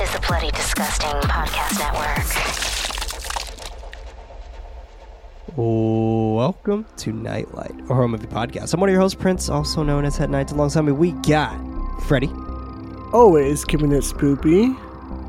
is the Bloody Disgusting Podcast Network. Welcome to Knight Light, a horror movie podcast. I'm one of your hosts, Prince, also known as Head Knights. Alongside me, we got Freddy, Always keeping it spoopy.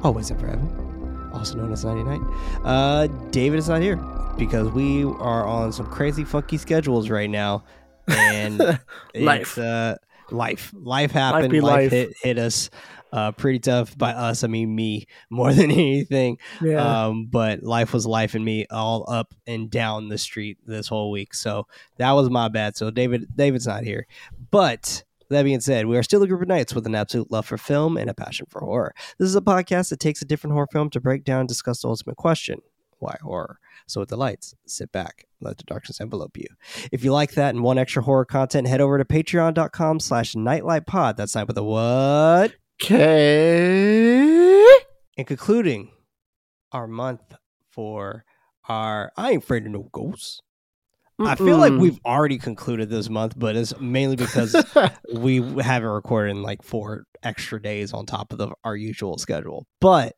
always and forever, also known as 99. Uh, David is not here because we are on some crazy, funky schedules right now, and Life. it's, uh, life, life happened. be life life. hit hit us. Uh, pretty tough by us. I mean, me more than anything. Yeah. Um, but life was life and me all up and down the street this whole week. So that was my bad. So David, David's not here. But that being said, we are still a group of knights with an absolute love for film and a passion for horror. This is a podcast that takes a different horror film to break down and discuss the ultimate question: Why horror? So with the lights, sit back, let the darkness envelope you. If you like that and want extra horror content, head over to patreon.com slash knightlightpod. That's night with a what? Okay. and concluding our month for our I ain't afraid of no ghosts. I feel like we've already concluded this month, but it's mainly because we haven't recorded in like four extra days on top of the, our usual schedule. But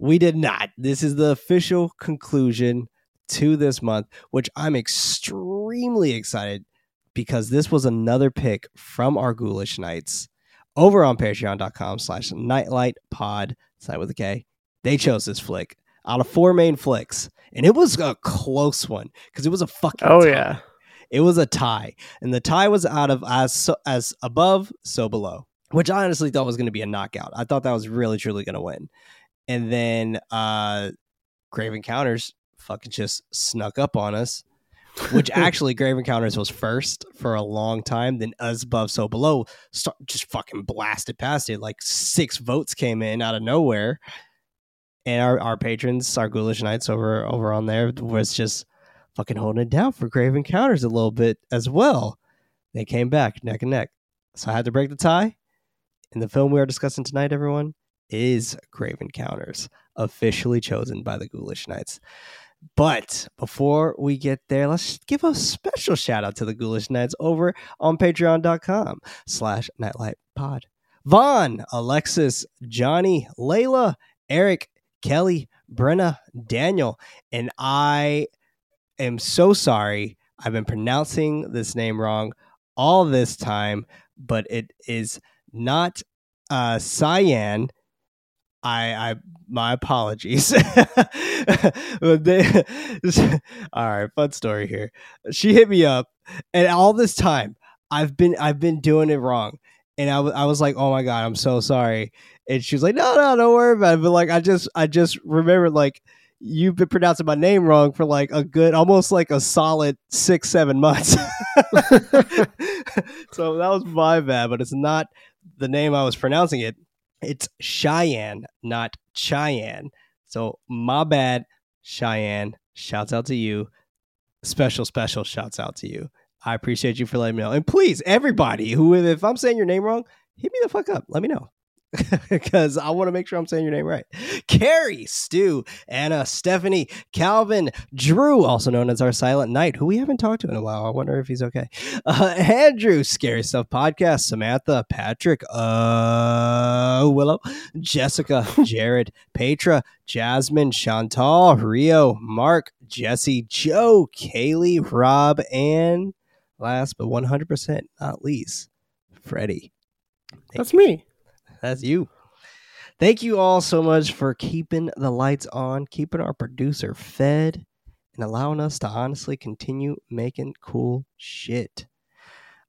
we did not. This is the official conclusion to this month, which I'm extremely excited because this was another pick from our Ghoulish Knights over on patreon.com slash nightlight pod, side with a K. They chose this flick out of four main flicks. And it was a close one because it was a fucking oh tie. yeah. It was a tie, and the tie was out of as so, as above, so below, which I honestly thought was going to be a knockout. I thought that was really truly going to win, and then uh Grave Encounters fucking just snuck up on us. Which actually, Grave Encounters was first for a long time. Then As Above, So Below start, just fucking blasted past it. Like six votes came in out of nowhere, and our, our patrons, our Ghoulish Knights over over on there, was just fucking holding it down for Grave Encounters a little bit as well. They came back neck and neck. So I had to break the tie. And the film we are discussing tonight, everyone, is Grave Encounters, officially chosen by the Ghoulish Knights. But before we get there, let's give a special shout out to the Ghoulish Knights over on patreon.com slash nightlight pod. Vaughn, Alexis, Johnny, Layla, Eric, Kelly, Brenna, Daniel, and I am so sorry. I've been pronouncing this name wrong all this time, but it is not uh Cyan. I I my apologies. But they- all right, fun story here. She hit me up, and all this time I've been I've been doing it wrong, and I, I was like, oh my god, I'm so sorry. And she was like, no, no, don't worry about it. But like, I just I just remembered like you've been pronouncing my name wrong for like a good almost like a solid six seven months so that was my bad but it's not the name i was pronouncing it it's cheyenne not cheyenne. So my bad cheyenne. Shouts out to you. Special special shouts out to you. I appreciate you for letting me know. And please everybody who if i'm saying your name wrong hit me the fuck up. Let me know because I want to make sure I'm saying your name right. Carrie, Stu, Anna, Stephanie, Calvin, Drew, also known as our Silent Knight, who we haven't talked to in a while. I wonder if he's okay. Uh, Andrew, Scary Stuff Podcast, Samantha, Patrick, uh, Willow, Jessica, Jared, Petra, Jasmine, Chantal, Rio, Mark, Jesse, Joe, Kaylee, Rob, and last but 100% not least, Freddy. That's me. That's you. Thank you all so much for keeping the lights on, keeping our producer fed, and allowing us to honestly continue making cool shit.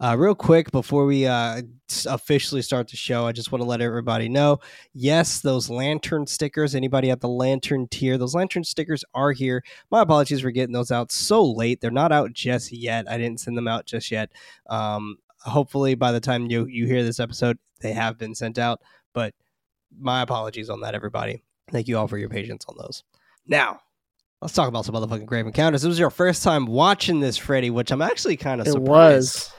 Uh, real quick before we uh, officially start the show, I just want to let everybody know yes, those lantern stickers, anybody at the lantern tier, those lantern stickers are here. My apologies for getting those out so late. They're not out just yet. I didn't send them out just yet. Um, hopefully, by the time you, you hear this episode, they have been sent out. But my apologies on that, everybody. Thank you all for your patience on those. Now, let's talk about some motherfucking Grave Encounters. It was your first time watching this, Freddy, which I'm actually kind of It surprised. was.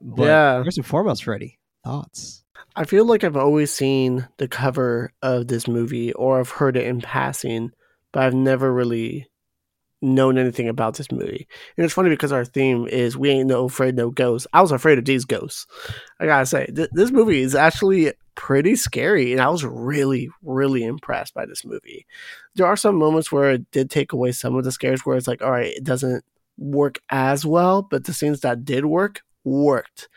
But Yeah. first and foremost, Freddy, thoughts? I feel like I've always seen the cover of this movie or I've heard it in passing, but I've never really known anything about this movie. And it's funny because our theme is we ain't no afraid no ghosts. I was afraid of these ghosts. I gotta say, th- this movie is actually pretty scary, and I was really, really impressed by this movie. There are some moments where it did take away some of the scares, where it's like, all right, it doesn't work as well, but the scenes that did work worked.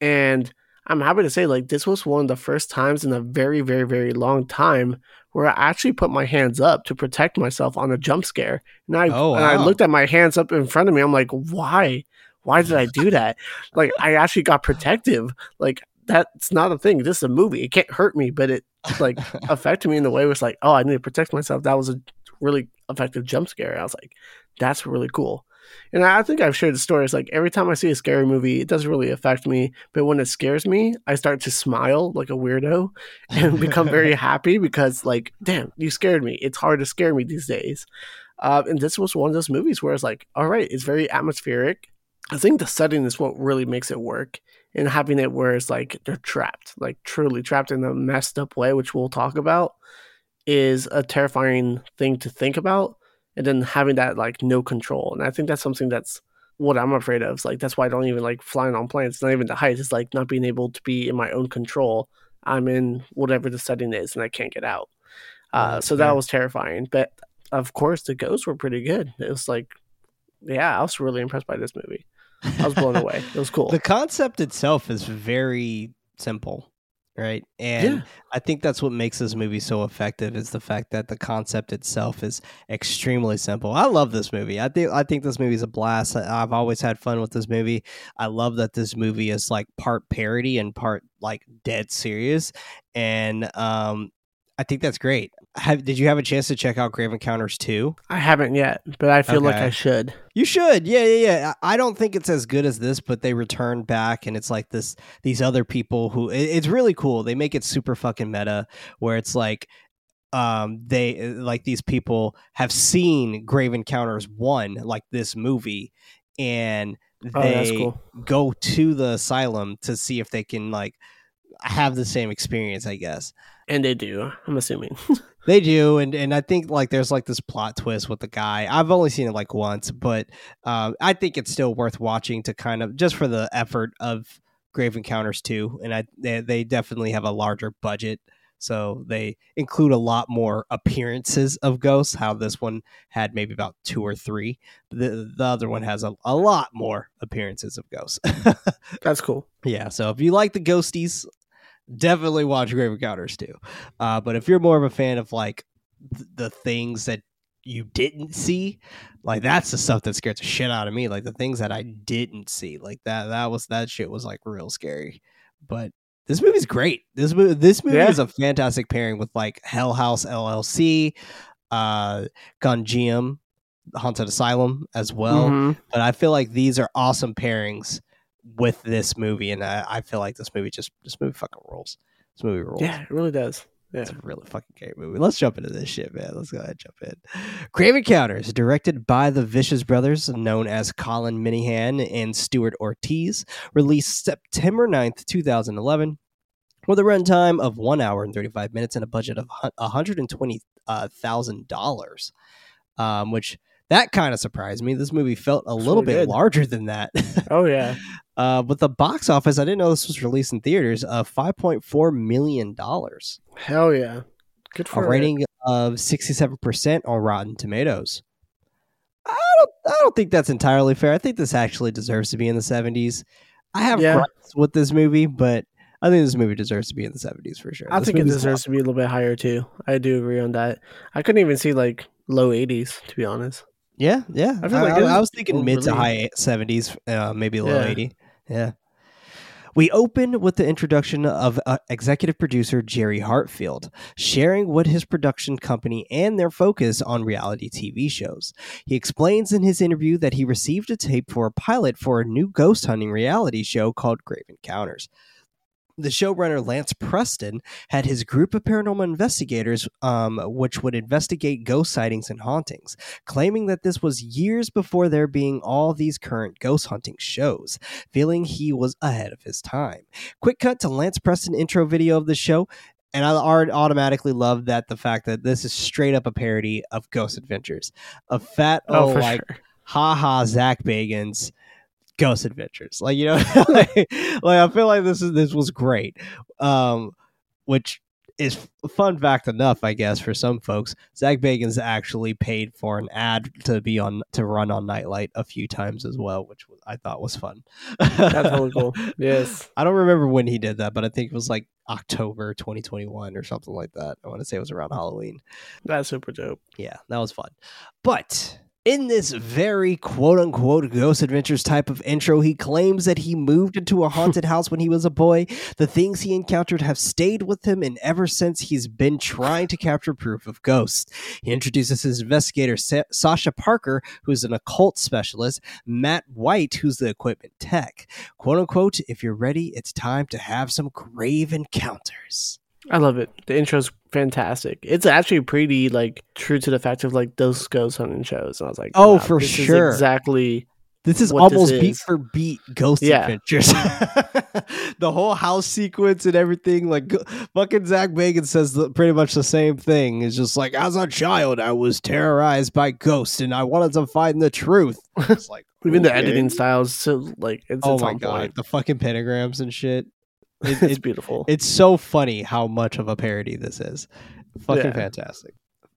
And I'm happy to say, like, this was one of the first times in a very, very, very long time where I actually put my hands up to protect myself on a jump scare. And I, Oh, and I looked at my hands up in front of me. I'm like, why? Why did I do that? like, I actually got protective. Like, that's not a thing. This is a movie. It can't hurt me, but it like affected me in the way where it's like, oh, I need to protect myself. That was a really effective jump scare. I was like, that's really cool. And I think I've shared the story. It's like every time I see a scary movie, it doesn't really affect me. But when it scares me, I start to smile like a weirdo and become very happy because, like, damn, you scared me. It's hard to scare me these days. Uh, and this was one of those movies where it's like, all right, it's very atmospheric. I think the setting is what really makes it work. And having it where it's like they're trapped, like truly trapped in a messed up way, which we'll talk about, is a terrifying thing to think about. And then having that like no control. And I think that's something that's what I'm afraid of. It's like that's why I don't even like flying on planes. It's not even the height. It's like not being able to be in my own control. I'm in whatever the setting is and I can't get out. Uh, so that fair. was terrifying. But of course, the ghosts were pretty good. It was like, yeah, I was really impressed by this movie. I was blown away. It was cool. the concept itself is very simple right? And Yeah. i think that's what makes this movie so effective is the fact that the concept itself is extremely simple. I love this movie. I think i think this movie is a blast. I- i've always had fun with this movie. I love that this movie is like part parody and part like dead serious. And um i think that's great have, did you have a chance to check out grave encounters 2 I haven't yet, but I feel like I should. you should, yeah, yeah, yeah. I don't think it's as good as this, but they return back, and it's like this. These other people who it- it's really cool. They make it super fucking meta, where it's like, um, they like these people have seen Grave Encounters one, like this movie, and Oh, they cool. go to the asylum to see if they can like have the same experience. I guess. And they do. I'm assuming. They do, and and I think like there's like this plot twist with the guy. I've only seen it like once, but um, I think it's still worth watching to kind of just for the effort of Grave Encounters two, and I they, they definitely have a larger budget, so they include a lot more appearances of ghosts. How this one had maybe about two or three, the the other one has a, a lot more appearances of ghosts. That's cool. Yeah, so if you like the ghosties, definitely watch Grave Encounters too. Uh, but if you're more of a fan of like th- the things that you didn't see, like that's the stuff that scared the shit out of me. Like the things that I didn't see, like that that was that shit was like real scary. But this movie's great. This movie this movie Yeah. is a fantastic pairing with like Hell House LLC, uh, Gonjiam, Haunted Asylum as well Mhm. but I feel like these are awesome pairings with this movie, and I, I feel like this movie just this movie fucking rules. This movie rules. Yeah, it really does. Yeah. It's a really fucking great movie. Let's jump into this shit, man. Let's go ahead and jump in. Grave Encounters, directed by the Vicious Brothers, known as Colin Minihan and Stuart Ortiz, released September 9th, 2011, with a runtime of one hour and 35 minutes and a budget of $120,000. Um, which that kind of surprised me. This movie felt a little really bit larger than that. Oh yeah. uh, but the box office, I didn't know this was released in theaters, of $5.4 million Hell yeah. Good a for it. rating of 67% on Rotten Tomatoes. I don't I don't think that's entirely fair. I think this actually deserves to be in the 70s. I have Yeah. with this movie, but I think this movie deserves to be in the 70s for sure. I This think it deserves to be a little bit higher too. I do agree on that. I couldn't even see like low 80s to be honest. Yeah, yeah. I, like I- I was thinking mid to high 70s, uh, maybe low Yeah. 80. Yeah. We open with the introduction of uh, executive producer Jerry Hartfield, sharing what his production company and their focus on reality TV shows. He explains in his interview that he received a tape for a pilot for a new ghost hunting reality show called Grave Encounters. The showrunner Lance Preston had his group of paranormal investigators, um, which would investigate ghost sightings and hauntings claiming that this was years before there being all these current ghost hunting shows, feeling he was ahead of his time. Quick cut to Lance Preston intro video of the show. and I automatically love that the fact that this is straight up a parody of Ghost Adventures, a fat Oh, oh like sure. ha ha Zach Bagans Ghost Adventures. Like you know, like, like, I feel like this is this was great. Um, which is fun fact enough, I guess, for some folks. Zach Bagans actually paid for an ad to be on to run on Knight Light a few times as well, which I thought was fun. That's really cool. Yes. I don't remember when he did that, but I think it was like October 2021 or something like that. I want to say it was around Halloween. That's super dope. Yeah, that was fun. But in this very quote unquote Ghost Adventures type of intro, he claims that he moved into a haunted house when he was a boy. The things he encountered have stayed with him, and ever since he's been trying to capture proof of ghosts. He introduces his investigator, Sa- Sasha Parker, who's an occult specialist, Matt White, who's the equipment tech. Quote unquote, if you're ready, it's time to have some grave encounters. I love it. The intro's fantastic. It's actually pretty like true to the fact of like those ghost hunting shows. And I was like, Oh, wow, for this is sure. exactly. This is what this almost beat for beat Ghost Yeah. Adventures. the whole house sequence and everything, like fucking Zach Bagans says the, pretty much the same thing. It's just like, as a child, I was terrorized by ghosts and I wanted to find the truth. It's like Even the editing styles, so like it's, Oh it's my god, point. the fucking pentagrams and shit. It- it's it- beautiful. it's so funny how much of a parody this is. Fucking Yeah. fantastic.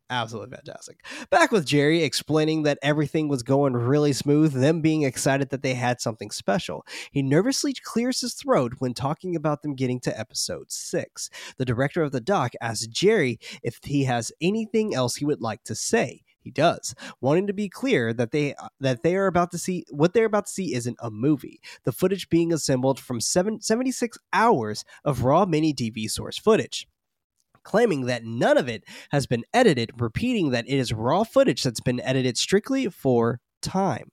Absolutely fantastic. Back with Jerry explaining that everything was going really smooth, them being excited that they had something special. He nervously clears his throat when talking about them getting to episode six. The director of the doc asks Jerry if he has anything else he would like to say. He does, wanting to be clear that they uh, that they are about to see what they're about to see isn't a movie. The footage being assembled from seven, 76 hours of raw mini DV source footage claiming that none of it has been edited, repeating that it is raw footage that's been edited strictly for time.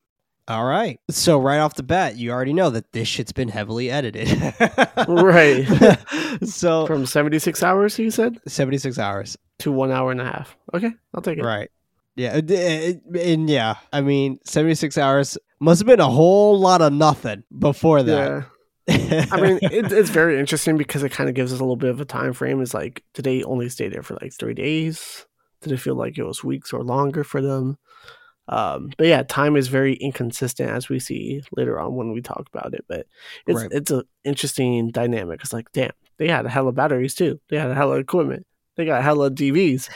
All right. So right off the bat, you already know that this shit's been heavily edited. Right. so From 76 hours, you said, 76 hours. to one hour and a half. Okay, I'll take it. Right. Yeah. And yeah, I mean, 76 hours must have been a whole lot of nothing before that. Yeah. I mean, it, it's very interesting because it kind of gives us a little bit of a time frame. Is like, did they only stay there for like three days? Did it feel like it was weeks or longer for them? Um, but yeah, time is very inconsistent as we see later on when we talk about it. But it's Right. it's an interesting dynamic. It's like, damn, they had a hell of batteries too. They had a hell of equipment. They got hella DVs.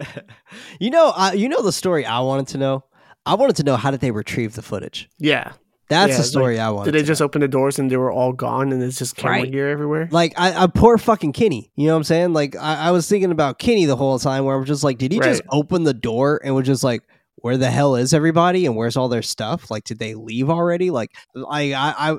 you know, I, you know the story I wanted to know. I wanted to know how did they retrieve the footage. Yeah. That's Yeah, the like, story I wanted. Did they just know. open the doors and they were all gone and it's just camera Right. gear everywhere? like I, I poor fucking Kenny? You know what I'm saying? Like I, I was thinking about Kenny the whole time, where I'm just like, did he just open the door and was just like, where the hell is everybody and where's all their stuff? Like, did they leave already? Like, I I. I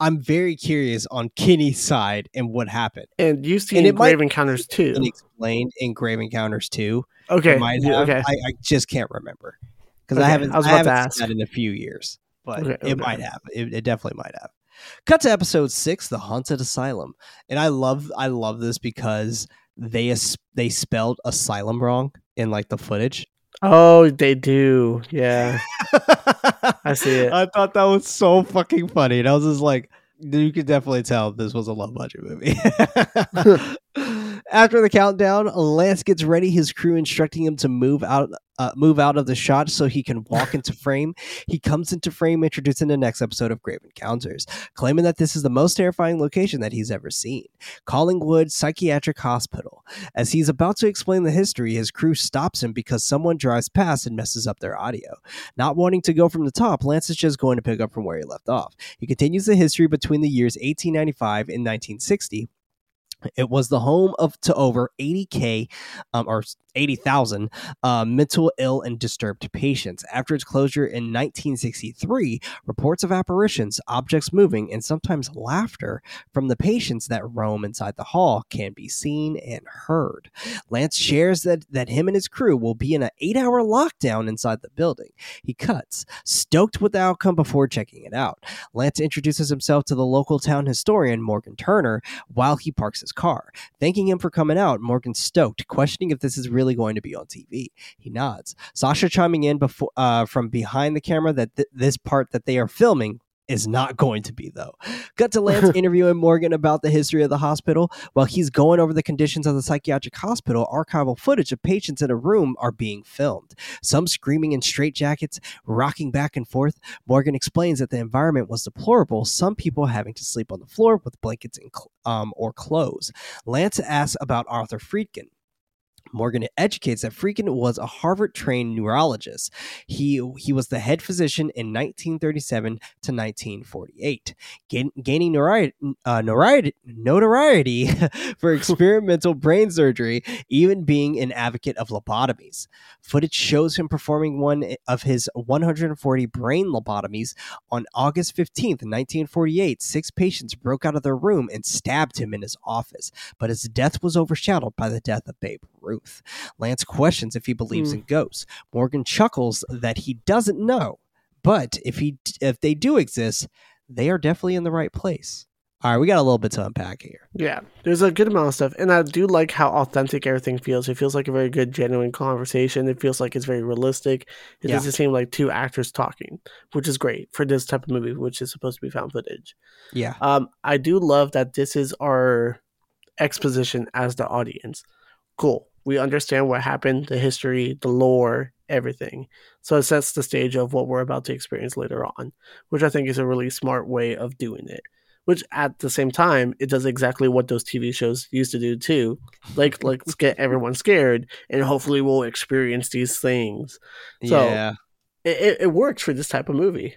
I'm very curious on Kenny's side and what happened. And you see And Grave Encounters too. Explained in Grave Encounters too. Okay. Might yeah, have. Okay. I, I just can't remember because I haven't. I was I about haven't to seen ask. that in a few years, but Okay, it okay. might have. It, it definitely might have. Cut to episode six, the haunted asylum, and I love. I love this because they they spelled asylum wrong in like the footage. Oh, they do. Yeah. I see it. I thought that was so fucking funny, and I was just like, you could definitely tell this was a low budget movie. After the countdown, Lance gets ready. His crew instructing him to move out, uh, move out of the shot so he can walk into frame. He comes into frame, introducing the next episode of Grave Encounters, claiming that this is the most terrifying location that he's ever seen, Collingwood Psychiatric Hospital. As he's about to explain the history, his crew stops him because someone drives past and messes up their audio. Not wanting to go from the top, Lance is just going to pick up from where he left off. He continues the history between the years 1895 and 1960. It was the home of to over 80k um, or 80,000 uh, mental ill and disturbed patients. After its closure in 1963, reports of apparitions, objects moving, and sometimes laughter from the patients that roam inside the hall can be seen and heard. Lance shares that that him and his crew will be in an eight-hour lockdown inside the building. He cuts, stoked with the outcome before checking it out. Lance introduces himself to the local town historian Morgan Turner while he parks his car. Thanking him for coming out, Morgan's stoked, questioning if this is really going to be on TV. He nods. Sasha chiming in before uh, from behind the camera that th- this part that they are filming is not going to be, though. Cut to Lance interviewing Morgan about the history of the hospital. While he's going over the conditions of the psychiatric hospital, archival footage of patients in a room are being filmed. Some screaming in straitjackets, rocking back and forth. Morgan explains that the environment was deplorable, some people having to sleep on the floor with blankets and um, or clothes. Lance asks about Arthur Friedkin. Morgan educates that Friedkin was a Harvard trained neurologist. He, he was the head physician in 1937 to 1948, gain, gaining notoriety, uh, notoriety for experimental brain surgery, even being an advocate of lobotomies. Footage shows him performing one of his 140 brain lobotomies on August 15th, 1948. Six patients broke out of their room and stabbed him in his office, but his death was overshadowed by the death of Babe Ruth. Lance questions if he believes Hmm. in ghosts. Morgan chuckles that he doesn't know, but if he if they do exist, they are definitely in the right place. All right, we got a little bit to unpack here. Yeah, there's a good amount of stuff, and I do like how authentic everything feels. It feels like a very good, genuine conversation. It feels like it's very realistic. It Yeah. doesn't seem like two actors talking, which is great for this type of movie, which is supposed to be found footage. Yeah, Um, I do love that this is our exposition as the audience. Cool. We understand what happened, the history, the lore, everything. So it sets the stage of what we're about to experience later on, which I think is a really smart way of doing it. Which at the same time, it does exactly what those TV shows used to do too. Like, let's get everyone scared, and hopefully we'll experience these things. So- yeah. It, it, it works for this type of movie.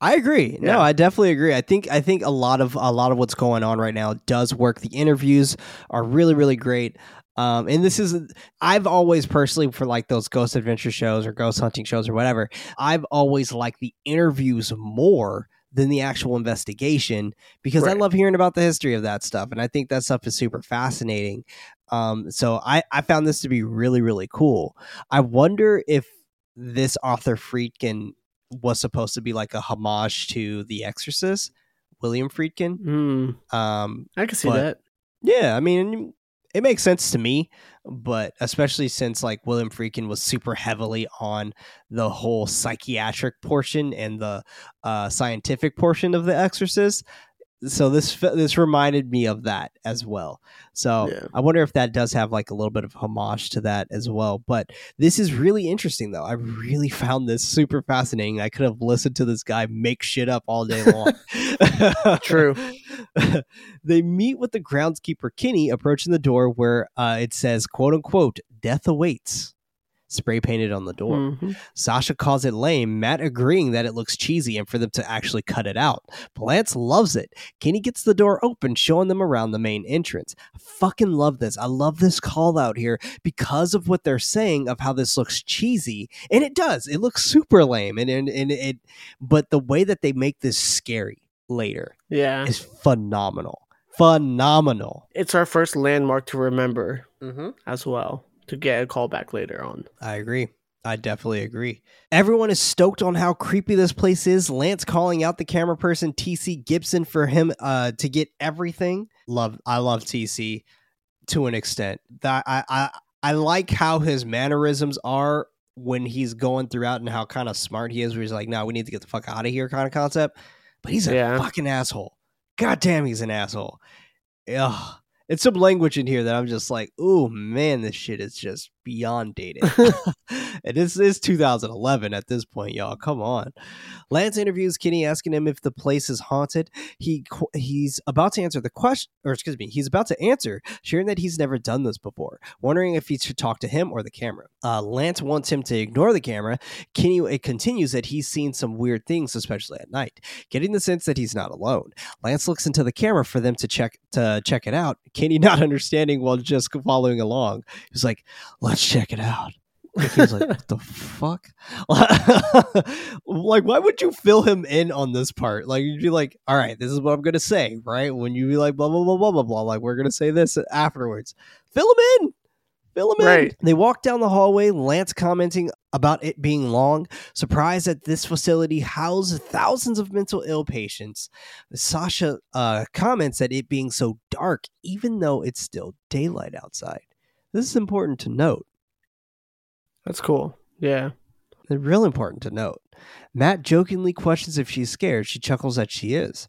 I agree. No, I definitely agree. I think I think a lot of a lot of what's going on right now does work. The interviews are really really great. Um, and this is I've always personally for like those ghost adventure shows or ghost hunting shows or whatever. I've always liked the interviews more than the actual investigation because I love hearing about the history of that stuff, and I think that stuff is super fascinating. Um, so I I found this to be really really cool. I wonder if this Arthur Friedkin was supposed to be like a homage to The Exorcist, William Friedkin. Hmm. Um, I can see But- that. yeah, I mean, it makes sense to me, but especially since like William Friedkin was super heavily on the whole psychiatric portion and the uh, scientific portion of The Exorcist. So this this reminded me of that as well. So Yeah. I wonder if that does have like a little bit of homage to that as well. But this is really interesting though. I really found this super fascinating. I could have listened to this guy make shit up all day long. True. they meet with the groundskeeper Kenny approaching the door where uh, it says quote unquote death awaits spray painted on the door. Mhm. Sasha calls it lame, Matt agreeing that it looks cheesy and for them to actually cut it out. Lance loves it. Kenny gets the door open, showing them around the main entrance. I fucking love this. I love this call out here because of what they're saying of how this looks cheesy. And it does. It looks super lame. And, and, and it, but the way that they make this scary later Yeah. is phenomenal. Phenomenal. It's our first landmark to remember Mm-hmm. as well to get a call back later on. I agree. I definitely agree. Everyone is stoked on how creepy this place is. Lance calling out the camera person TC Gibson for him uh to get everything. Love I love TC to an extent. That I I I like how his mannerisms are when he's going throughout and how kind of smart he is where he's like, no, we need to get the fuck out of here kind of concept. But he's a Yeah. fucking asshole. God damn, he's an asshole. Ugh. It's some language in here that I'm just like, oh man, this shit is just beyond dated. and this is 2011 at this point, y'all. Come on. Lance interviews Kenny, asking him if the place is haunted. He he's about to answer the question, or excuse me, he's about to answer, sharing that he's never done this before, wondering if he should talk to him or the camera. Uh, Lance wants him to ignore the camera. Kenny it continues that he's seen some weird things, especially at night, getting the sense that he's not alone. Lance looks into the camera for them to check to check it out. Kenny not understanding while just following along. He's like, "Let's check it out." He was like, "What the fuck?" like, why would you fill him in on this part? Like, you'd be like, "All right, this is what I'm gonna say." Right when you be like, "Blah blah blah blah blah blah," like we're gonna say this afterwards. Fill him in. Fill him in. They walk down the hallway. Lance commenting about it being long. Surprised that this facility houses thousands of mental ill patients. Sasha uh, comments that it being so dark, even though it's still daylight outside. This is important to note. That's cool. Yeah. real important to note. Matt jokingly questions if she's scared. She chuckles that she is.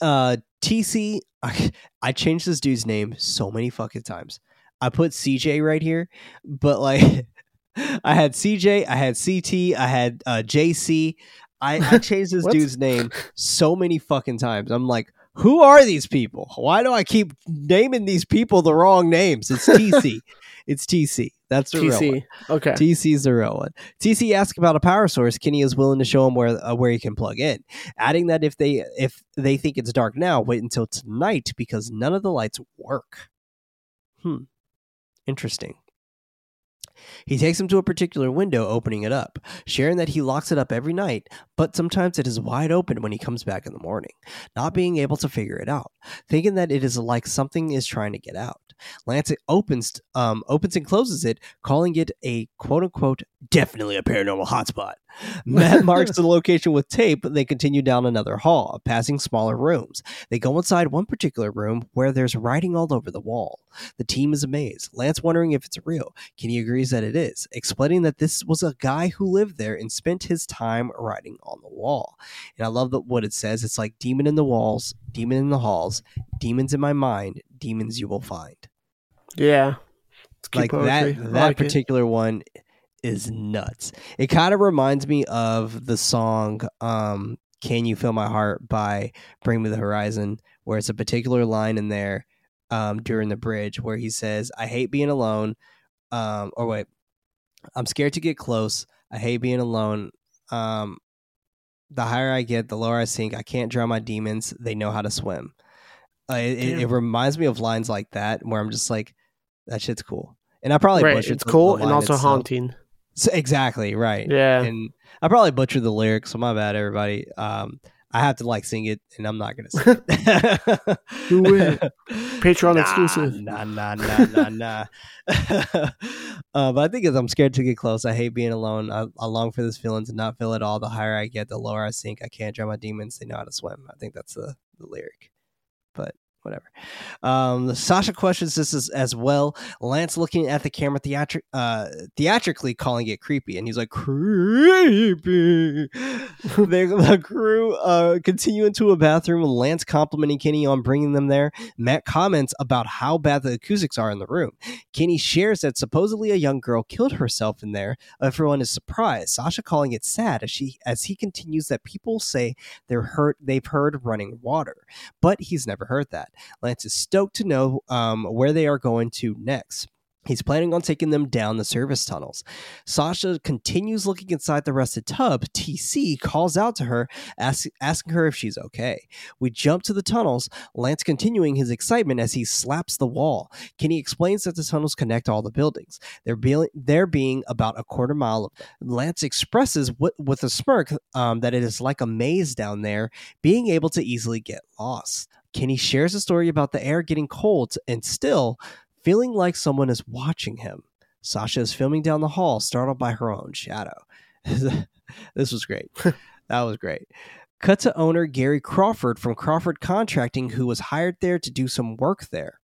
Uh, TC, I, I changed this dude's name so many fucking times. I put CJ right here, but like I had CJ, I had CT, I had uh, JC. I, I changed this dude's name so many fucking times. I'm like, who are these people? Why do I keep naming these people the wrong names? It's TC. it's TC. That's the real one. TC. Okay. TC's the real one. TC asks about a power source. Kenny is willing to show him where uh, where he can plug in, adding that if they if they think it's dark now, wait until tonight because none of the lights work. Hmm. Interesting. He takes him to a particular window, opening it up, sharing that he locks it up every night, but sometimes it is wide open when he comes back in the morning, not being able to figure it out, thinking that it is like something is trying to get out. Lance opens um, opens and closes it, calling it a quote unquote definitely a paranormal hotspot. Matt marks the location with tape. They continue down another hall, passing smaller rooms. They go inside one particular room where there's writing all over the wall. The team is amazed. Lance wondering if it's real. Kenny agrees that it is, explaining that this was a guy who lived there and spent his time writing on the wall. And I love that what it says. It's like demon in the walls, demon in the halls, demons in my mind, demons you will find Yeah. It's like poetry. that that like it. particular one is nuts. It kind of reminds me of the song um can you feel my heart by bring me the horizon where it's a particular line in there um during the bridge where he says i hate being alone um or wait i'm scared to get close. I hate being alone. Um the higher i get the lower i sink. I can't drown my demons. They know how to swim. Uh, it, it, reminds me of lines like that where i'm just like that shit's cool. And i probably right. It's cool and also itself. haunting. So- exactly right Yeah. and i probably butchered the lyrics so my bad everybody um i have to like sing it and i'm not gonna sing it Do it. Patreon Nah, exclusive. Nah, nah, nah, nah, nah. uh, but I think as I'm scared to get close. I hate being alone. I, I long for this feeling to not feel it all. The higher I get, the lower I sink. I can't drown my demons. They know how to swim. I think that's the, the lyric. But whatever. Um, Sasha questions this as, as well. Lance looking at the camera theatri- uh, theatrically calling it creepy, and he's like, creepy. the, crew uh, continue into a bathroom, with Lance complimenting Kenny on bringing them there. Matt comments about how bad the acoustics are in the room. Kenny shares that supposedly a young girl killed herself in there. Everyone is surprised. Sasha calling it sad as she as he continues that people say they're hurt they've heard running water, but he's never heard that. Lance is stoked to know um, where they are going to next. He's planning on taking them down the service tunnels. Sasha continues looking inside the rusted tub. TC calls out to her, ask, asking her if she's okay. We jump to the tunnels, Lance continuing his excitement as he slaps the wall. Kenny explains that the tunnels connect all the buildings. There, be, there being about a quarter mile of. Lance expresses wi- with a smirk um, that it is like a maze down there, being able to easily get lost. Kenny shares a story about the air getting cold and still feeling like someone is watching him. Sasha is filming down the hall, startled by her own shadow. this was great. that was great. Cut to owner Gary Crawford from Crawford Contracting, who was hired there to do some work there.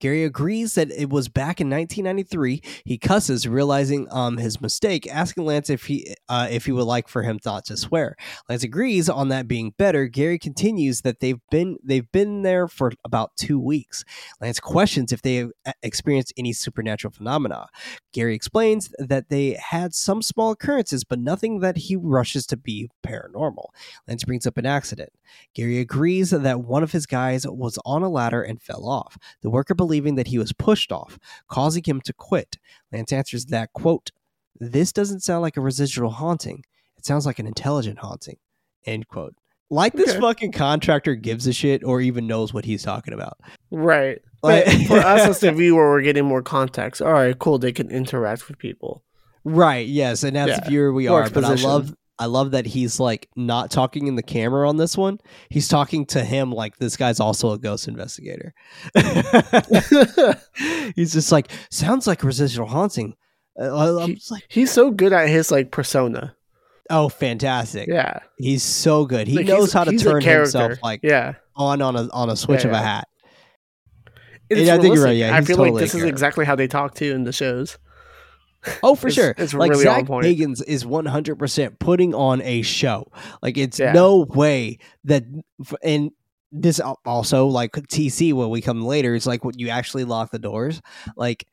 Gary agrees that it was back in 1993. He cusses, realizing um his mistake, asking Lance if he uh, if he would like for him not to swear. Lance agrees on that being better. Gary continues that they've been they've been there for about two weeks. Lance questions if they have uh, experienced any supernatural phenomena. Gary explains that they had some small occurrences, but nothing that he rushes to be paranormal. Lance brings up an accident. Gary agrees that one of his guys was on a ladder and fell off. The worker believing that he was pushed off, causing him to quit. Lance answers that, quote, this doesn't sound like a residual haunting. It sounds like an intelligent haunting, end quote. Like this Okay. fucking contractor gives a shit or even knows what he's talking about. Right. Like- for us as the viewer, we're getting more context. All right, cool. They can interact with people. Right. Yes, and as Yeah, a viewer, we more are. But I love, I love that he's like not talking in the camera on this one. He's talking to him like this guy's also a ghost investigator. he's just like sounds like residual haunting. Uh, I'm He- like, He's so good at his like persona. oh, fantastic! Yeah. He's so good. He Like, knows how to turn himself like Yeah. on on a on a switch of a hat. It's Yeah, I think you're right, yeah, I feel totally like this is exactly how they talk too in the shows. Oh, for It's- sure. it's like really on Zach point. Bagans is 100% putting on a show. Like it's Yeah. no way that and this also like TC when we come later it's like when you actually lock the doors. Like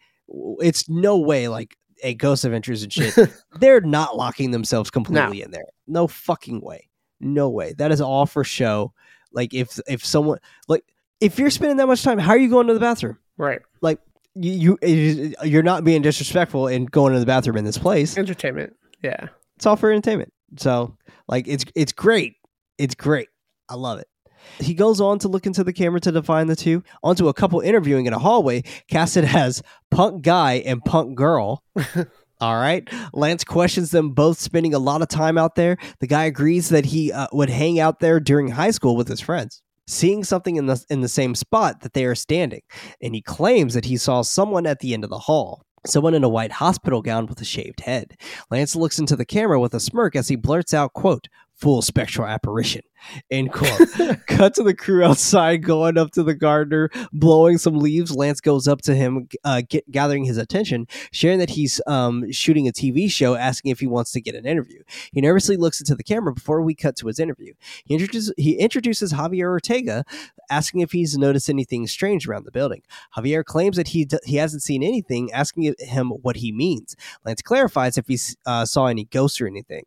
it's no way like a Ghost Adventures and shit. they're not locking themselves completely in there. No fucking way. No way. That is all for show. Like if if someone like if you're spending that much time, how are you going to the bathroom? right. You, you you're not being disrespectful and going to the bathroom in this place. Entertainment. Yeah. It's all for entertainment. So like it's it's great. It's great. I love it. He goes on to look into the camera to define the two, onto a couple interviewing in a hallway, casted as punk guy and punk girl. All right. Lance questions them both spending a lot of time out there. The guy agrees that he uh, would hang out there during high school with his friends, seeing something in the in the same spot that they are standing, and he claims that he saw someone at the end of the hall. Someone in a white hospital gown with a shaved head. Lance looks into the camera with a smirk as he blurts out, quote, full spectral apparition, end quote. Cut to the crew outside going up to the gardener, blowing some leaves. Lance goes up to him, uh, get, gathering his attention, sharing that he's um, shooting a TV show, asking if he wants to get an interview. He nervously looks into the camera before we cut to his interview. He introduces, he introduces Javier Ortega, asking if he's noticed anything strange around the building. Javier claims that he d- he hasn't seen anything, asking him what he means. Lance clarifies if he uh, saw any ghosts or anything.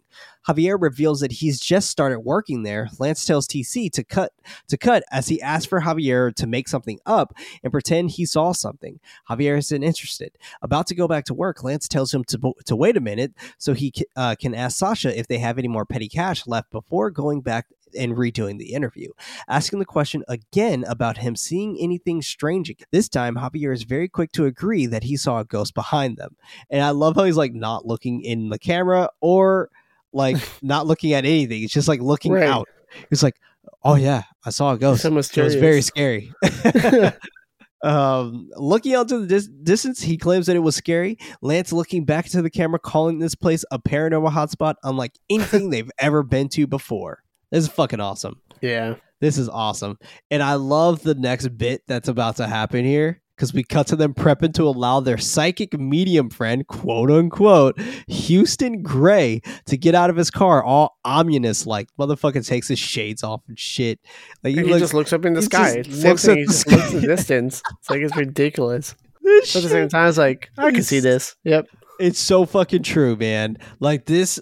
Javier reveals that he's just started working there. Lance tells TC to cut to cut as he asks for Javier to make something up and pretend he saw something. Javier isn't interested. About to go back to work, Lance tells him to to wait a minute so he uh, can ask Sasha if they have any more petty cash left before going back and redoing the interview asking the question again about him seeing anything strange. This time, Javier is very quick to agree that he saw a ghost behind them. And I love how he's like not looking in the camera or like not looking at anything. It's just like looking Right. out. He's like, oh yeah, I saw a ghost. It was very scary. um, looking out to the dis- distance, he claims that it was scary. Lance looking back to the camera, calling this place a paranormal hotspot unlike anything they've ever been to before. This is fucking awesome. Yeah. This is awesome. And I love the next bit that's about to happen here because we cut to them prepping to allow their psychic medium friend, quote unquote, Houston Gray, to get out of his car all ominous like. Motherfucker takes his shades off and shit. Like, And he looks- just looks up in the he sky. looks thing. at He the just looks in the distance. It's like it's ridiculous. this But at the same time, it's like I can see this. Yep. it's so fucking true, man. Like this.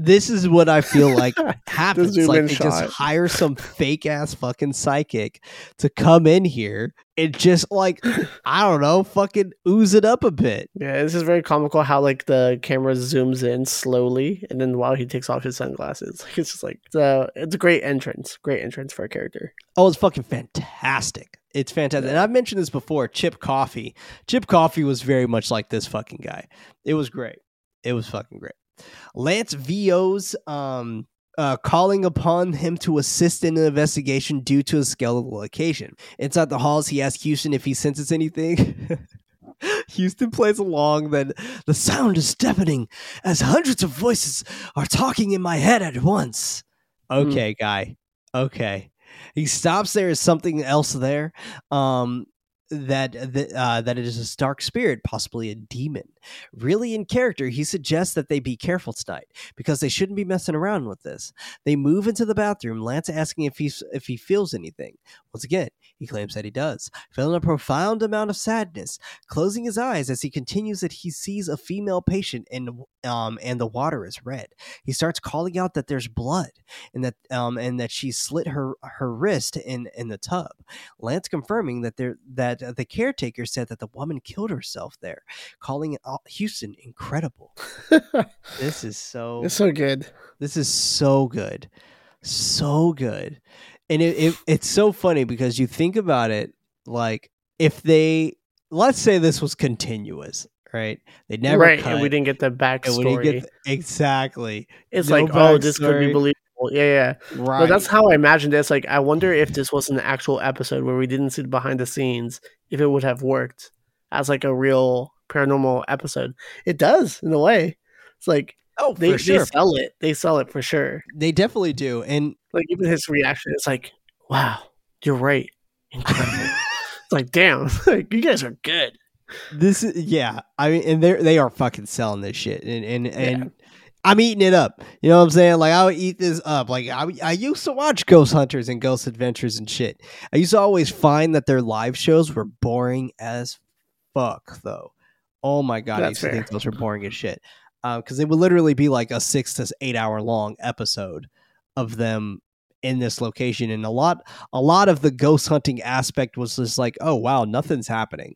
This is what I feel like happens. Like they shot. just hire some fake ass fucking psychic to come in here and just like I don't know, fucking ooze it up a bit. Yeah, this is very comical how like the camera zooms in slowly, and then while he takes off his sunglasses, it's just like it's a it's a great entrance, great entrance for a character. Oh, it's fucking fantastic. It's fantastic. And I've mentioned this before, Chip Coffey. Chip Coffey was very much like this fucking guy. It was great. It was fucking great. Lance VO's um uh, calling upon him to assist in an investigation due to a skeletal location. Inside the halls, he asks Houston if he senses anything. Houston plays along, then the sound is deafening as hundreds of voices are talking in my head at once. Okay, guy. Okay. He stops. There is something else there. Um, that uh, that it is a dark spirit, possibly a demon. Really in character, he suggests that they be careful tonight because they shouldn't be messing around with this. They move into the bathroom. Lance asking if he if he feels anything. Once again, he claims that he does, feeling a profound amount of sadness. Closing his eyes as he continues that he sees a female patient and um and the water is red. He starts calling out that there's blood and that um and that she slit her her wrist in in the tub. Lance confirming that there that uh, the caretaker said that the woman killed herself there, calling it all, Houston incredible. This is so it's so good. this is so good, so good, and it, it it's so funny because you think about it like if they let's say this was continuous, right? They never right, cut, and we didn't get the and we didn't backstory. get the- exactly it's no like, oh, this could be believable. Yeah, yeah. right. But that's how I imagined this. Like, I wonder if this was an actual episode where we didn't see the behind the scenes, if it would have worked as like a real paranormal episode. It does in a way. It's like oh they, for sure they sell it. They sell it for sure. they definitely do, and Like even his reaction, it's like, wow, you're right. Incredible. it's like, damn, like you guys are good. this is yeah. I mean, and they they are fucking selling this shit, and and and I'm eating it up. You know what I'm saying? Like I would eat this up. Like I I used to watch Ghost Hunters and Ghost Adventures and shit. I used to always find that their live shows were boring as fuck, though. Oh my god, I That's used to think those were boring as shit. Um, because they would literally be like a six to eight hour long episode of them in this location, and a lot a lot of the ghost hunting aspect was just like, oh wow, nothing's happening.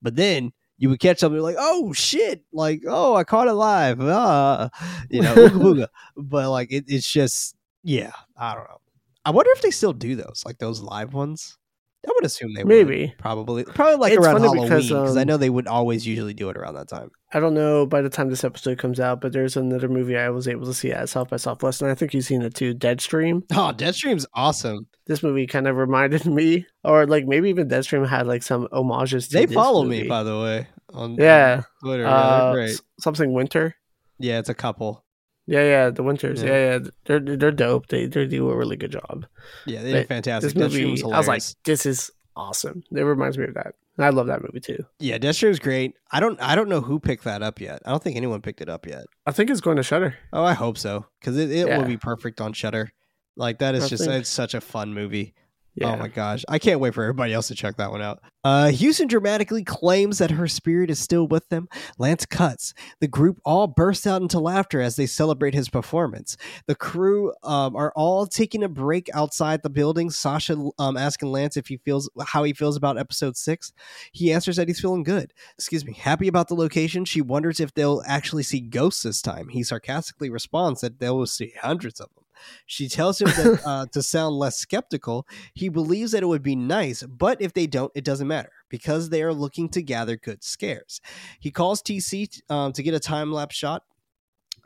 But then you would catch something like, oh shit, like oh I caught it live, ah, you know, ooga booga. but like it, it's just yeah, I don't know. I wonder if they still do those, like those live ones. I would assume they would. Maybe. probably probably like It's around Halloween because, because I um, know they would always usually do it around that time. I don't know by the time this episode comes out, but there's another movie I was able to see at South by Southwest, and I think you've seen it too, Deadstream. Oh, Deadstream's awesome. This movie kind of reminded me, or like maybe even Deadstream had like some homages to They follow me, by the way, on Yeah. on Twitter. Uh, s- something Winter. Yeah, it's a couple. Yeah, yeah, the Winters. Yeah. Yeah, yeah, they're they're dope. They they do a really good job. Yeah, they did fantastic. This movie, Deadstream's I was like, this is awesome. It reminds me of that. And I love that movie too. yeah, Deadstream's great. I don't, I don't know who picked that up yet. I don't think anyone picked it up yet. I think it's going to Shudder. Oh, I hope so because it, it Yeah. will be perfect on Shudder. Like that is I just think- it's such a fun movie. Yeah. Oh my gosh, I can't wait for everybody else to check that one out. Uh, Houston dramatically claims that her spirit is still with them. Lance cuts. The group all burst out into laughter as they celebrate his performance. The crew um, are all taking a break outside the building. Sasha um, asking Lance if he feels how he feels about episode six. He answers that he's feeling good. Excuse me, happy about the location. She wonders if they'll actually see ghosts this time. He sarcastically responds that they will see hundreds of them. She tells him that uh, to sound less skeptical, he believes that it would be nice, but if they don't, it doesn't matter because they are looking to gather good scares. He calls TC um, to get a time lapse shot.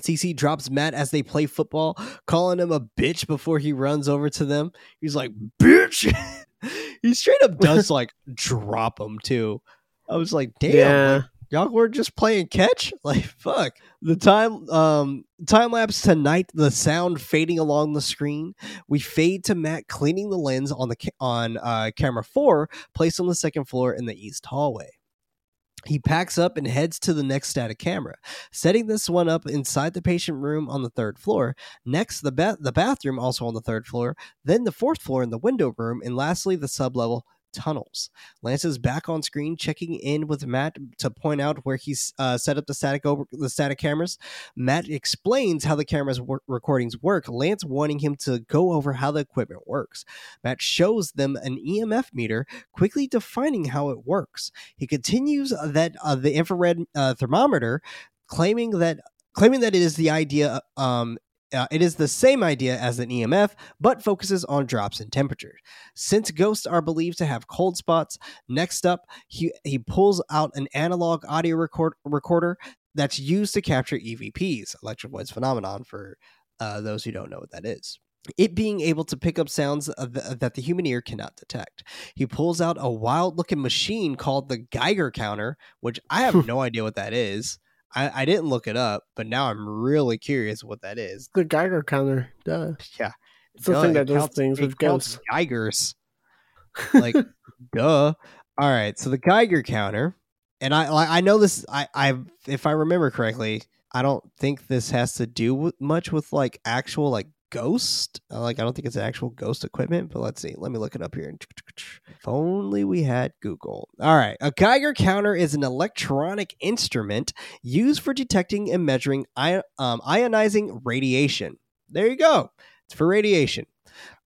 TC drops Matt as they play football, calling him a bitch before he runs over to them. He's like, bitch. he straight up does like drop him too. I was like, damn, Yeah. like, y'all were just playing catch? Like fuck. The time um time lapse tonight the sound fading along the screen. We fade to matt cleaning the lens on the ca- on uh camera 4 placed on the second floor in the east hallway. He packs up and heads to the next static camera, setting this one up inside the patient room on the third floor. Next, the ba- the bathroom also on the third floor, then the fourth floor in the window room, and lastly the sublevel tunnels. Lance is back on screen, checking in with Matt to point out where he's uh, set up the static over the static cameras. Matt explains how the cameras recordings work. Lance wanting him to go over how the equipment works. Matt shows them an EMF meter, quickly defining how it works. He continues that uh, the infrared uh, thermometer, claiming that claiming that it is the idea um, uh, it is the same idea as an EMF, but focuses on drops in temperature. Since ghosts are believed to have cold spots, next up, he, he pulls out an analog audio record, recorder that's used to capture EVPs, electric voice phenomenon, for uh, those who don't know what that is. It being able to pick up sounds the, that the human ear cannot detect. He pulls out a wild looking machine called the Geiger counter, which I have no idea what that is. I, I didn't look it up, but now I'm really curious what that is. The Geiger counter. Duh. Yeah. It's the thing that does counts- things with ghosts. Geigers. Like, duh. All right. So the Geiger counter, and I I know this. I I if I remember correctly, I don't think this has to do with much with like actual like ghost. Uh, Like I don't think it's actual ghost equipment. But let's see. Let me look it up here. If only we had Google. All right. A Geiger counter is an electronic instrument used for detecting and measuring ion, um, ionizing radiation. There you go. It's for radiation.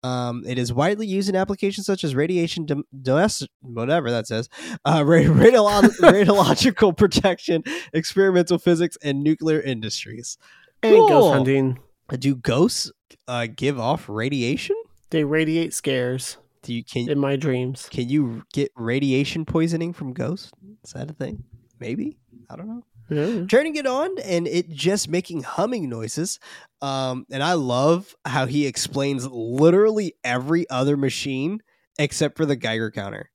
Um, it is widely used in applications such as radiation, domestic, whatever that says, uh, ra- radiolo- radiological protection, experimental physics, and nuclear industries. And Cool. ghost hunting. Do ghosts uh, give off radiation? They radiate scares Do you can in my dreams. can you get radiation poisoning from ghosts? Is that a thing? Maybe I don't know. Yeah. turning it on and it just making humming noises. Um, and I love how he explains literally every other machine except for the Geiger counter.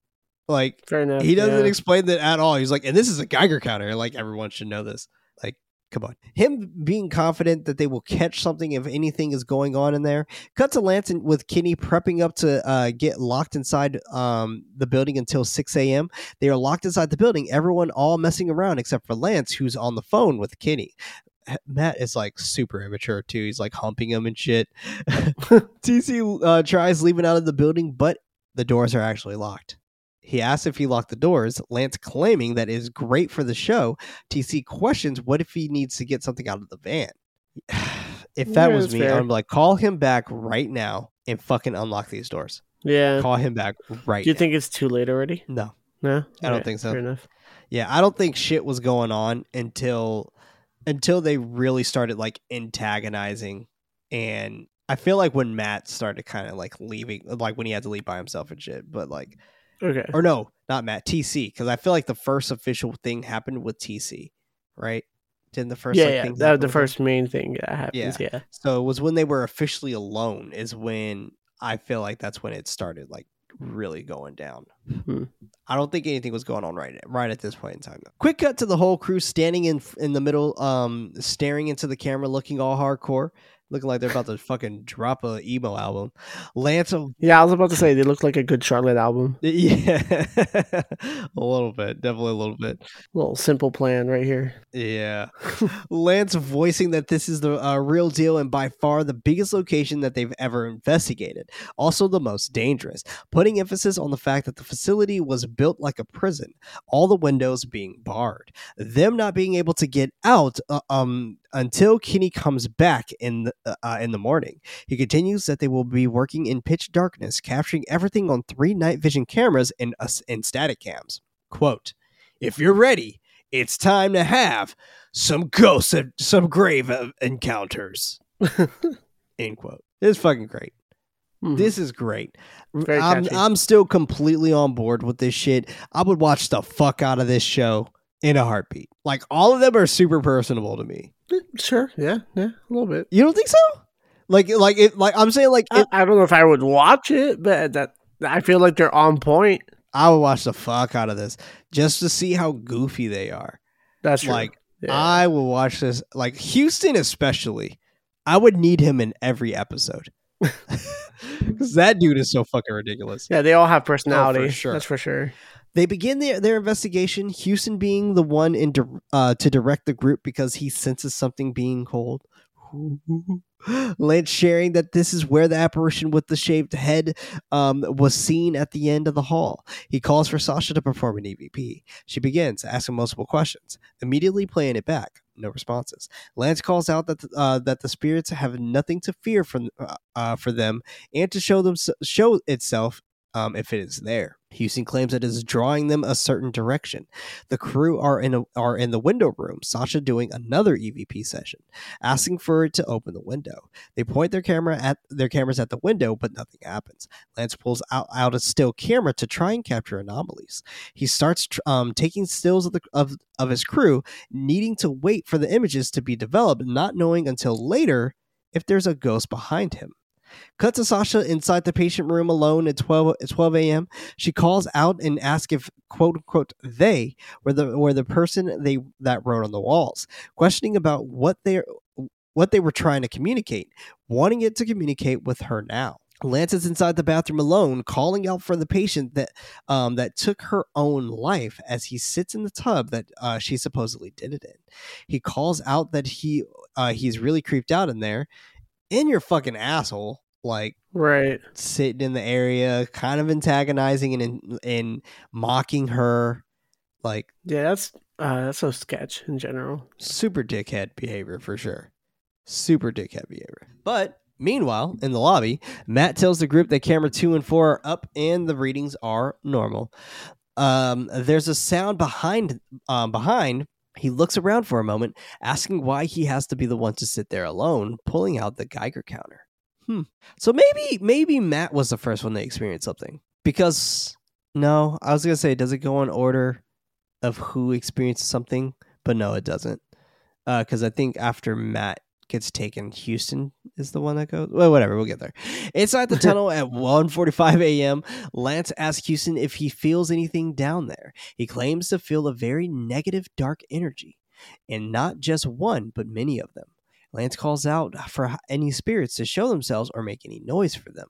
Like Fair enough. he doesn't yeah. explain that at all. He's like, and this is a Geiger counter. Like everyone should know this. Come on. Him being confident that they will catch something if anything is going on in there. Cut to Lance and- with Kenny prepping up to uh, get locked inside um, the building until 6 a.m. They are locked inside the building, everyone all messing around except for Lance, who's on the phone with Kenny. Matt is like super immature too. He's like humping him and shit. TC uh, tries leaving out of the building, but the doors are actually locked. He asks if he locked the doors, Lance claiming that is great for the show. TC questions what if he needs to get something out of the van. if that Yeah, was me, fair. I'm like, call him back right now and fucking unlock these doors. Yeah. Call him back right. Do you now. think it's too late already? No, No, I don't Okay, think so. Fair enough. yeah, I don't think shit was going on until until they really started like antagonizing, and I feel like when Matt started kind of like leaving, like when he had to leave by himself and shit. But like, Okay. or no, not Matt, TC, because I feel like the first official thing happened with TC, right? Didn't the first yeah, like, yeah. thing That was the first main thing that happens. Yeah. So it was when they were officially alone is when I feel like that's when it started like really going down. Hmm. I don't think anything was going on right right at this point in time. Though. Quick cut to the whole crew standing in in the middle, um, staring into the camera, looking all hardcore, looking like they're about to fucking drop a emo album. Lance, Yeah, I was about to say they look like a good Charlotte album. yeah, a little bit, definitely a little bit. Little simple plan right here. Yeah. Lance voicing that this is the uh, real deal and by far the biggest location that they've ever investigated. Also, the most dangerous, putting emphasis on the fact that the facility was built like a prison, all the windows being barred, them not being able to get out uh, um, until Kenny comes back in the, uh, in the morning. He continues that they will be working in pitch darkness, capturing everything on three night vision cameras and, uh, and static cams. Quote, if you're ready, it's time to have some ghosts and some grave uh, encounters. End quote. It's fucking great. Mhm. This is great. I'm. I'm still completely on board with this shit. I would watch the fuck out of this show in a heartbeat. Like all of them are super personable to me. Sure. Yeah. Yeah. A little bit. You don't think so? Like, like it, like I'm saying, like I, it, I don't know if I would watch it, but that I feel like they're on point. I would watch the fuck out of this just to see how goofy they are. That's. Like Yeah. I will watch this, like Houston especially. I would need him in every episode because that dude is so fucking ridiculous. yeah, they all have personality. Oh, sure. That's for sure. They begin their, their investigation. Houston being the one in uh, to direct the group because he senses something being cold. Lance sharing that this is where the apparition with the shaved head um, was seen at the end of the hall. He calls for Sasha to perform an EVP. She begins asking multiple questions, immediately playing it back. No responses. Lance calls out that the, uh, that the spirits have nothing to fear from uh, uh, for them, and to show them show itself um, if it is there. Houston claims it is drawing them a certain direction. The crew are in a, are in the window room. Sasha doing another EVP session, asking for it to open the window. They point their camera at their cameras at the window, but nothing happens. Lance pulls out, out a still camera to try and capture anomalies. He starts um, taking stills of the of, of his crew, needing to wait for the images to be developed, not knowing until later if there's a ghost behind him. Cut to Sasha inside the patient room alone at 12, at 12 a.m. She calls out and asks if quote unquote they were the were the person they that wrote on the walls, questioning about what they what they were trying to communicate, wanting it to communicate with her now. Lance is inside the bathroom alone, calling out for the patient that um, that took her own life as he sits in the tub that uh, she supposedly did it in. He calls out that he uh, he's really creeped out in there, in your fucking asshole, like Right. sitting in the area, kind of antagonizing and and mocking her, like Yeah, that's uh, that's so sketch in general. super dickhead behavior for sure. Super dickhead behavior. But meanwhile, in the lobby, Matt tells the group that camera two and four are up and the readings are normal. Um, there's a sound behind um, behind. He looks around for a moment, asking why he has to be the one to sit there alone, pulling out the Geiger counter. Hmm. So maybe maybe Matt was the first one to experience something. Because no, I was gonna say, does it go in order of who experiences something? But no, it doesn't. Because I think after Matt gets taken, Houston is the one that goes. Well, whatever, we'll get there. Inside the tunnel at 1.45 a.m., Lance asks Houston if he feels anything down there. He claims to feel a very negative, dark energy. and not just one, but many of them. Lance calls out for any spirits to show themselves or make any noise for them,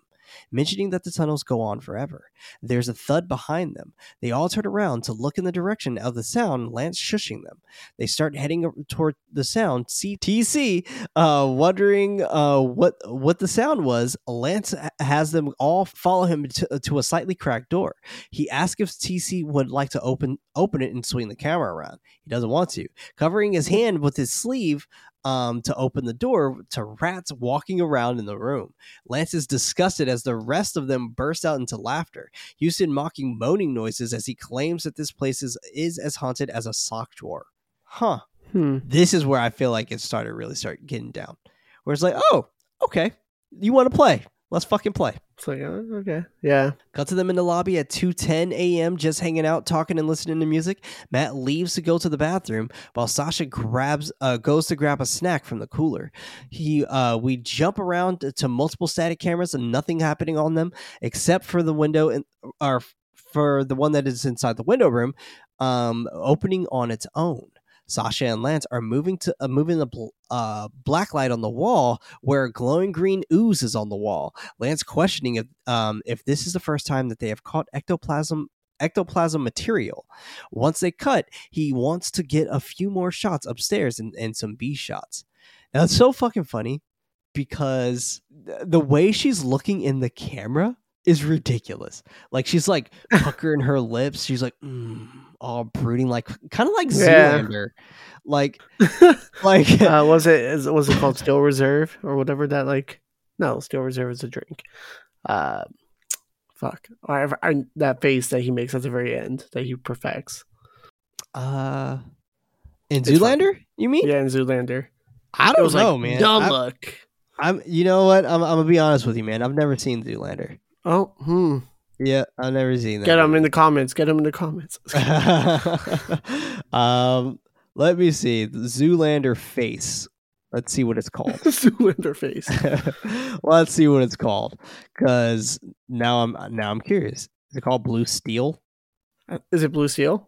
mentioning that the tunnels go on forever. There's a thud behind them. They all turn around to look in the direction of the sound, Lance shushing them. They start heading toward the sound. CTC, uh, wondering uh, what what the sound was. Lance has them all follow him to, to a slightly cracked door. He asks if TC would like to open open it and swing the camera around. He doesn't want to. Covering his hand with his sleeve, um, to open the door to rats walking around in the room. Lance is disgusted as the rest of them burst out into laughter. Houston mocking moaning noises as he claims that this place is, is as haunted as a sock drawer. Huh. Hmm. This is where I feel like it started really start getting down. Where it's like, oh, okay, you want to play? Let's fucking play. It's like, oh, okay. Yeah. Cut to them in the lobby at 2:10 a.m. just hanging out, talking and listening to music. Matt leaves to go to the bathroom while Sasha grabs uh, goes to grab a snack from the cooler. He uh, we jump around to multiple static cameras and nothing happening on them except for the window and or for the one that is inside the window room um, opening on its own. Sasha and Lance are moving to uh, moving the bl- uh, black light on the wall where glowing green ooze is on the wall. Lance questioning if um, if this is the first time that they have caught ectoplasm ectoplasm material. Once they cut, he wants to get a few more shots upstairs and, and some B shots. Now it's so fucking funny because th- the way she's looking in the camera is ridiculous. Like she's like puckering her lips. She's like mm, all brooding, like kind of like Yeah. Zoolander. Like like uh, was it was it called Steel Reserve or whatever that like? No, Steel Reserve is a drink. Uh, fuck. I, I, that face that he makes at the very end that he perfects. uh in It's. Zoolander, you mean? Yeah, in Zoolander. I don't was know, like, man. Dumb look. I'm you know what? I'm I'm gonna be honest with you, man. I've never seen Zoolander. Oh, hmm. Yeah, I've never seen that. Get them in the comments. Get them in the comments. um, let me see. Zoolander face. Let's see what it's called. Zoolander face. Let's see what it's called. Cause now I'm now I'm curious. Is it called Blue Steel? Uh, Is it Blue Steel?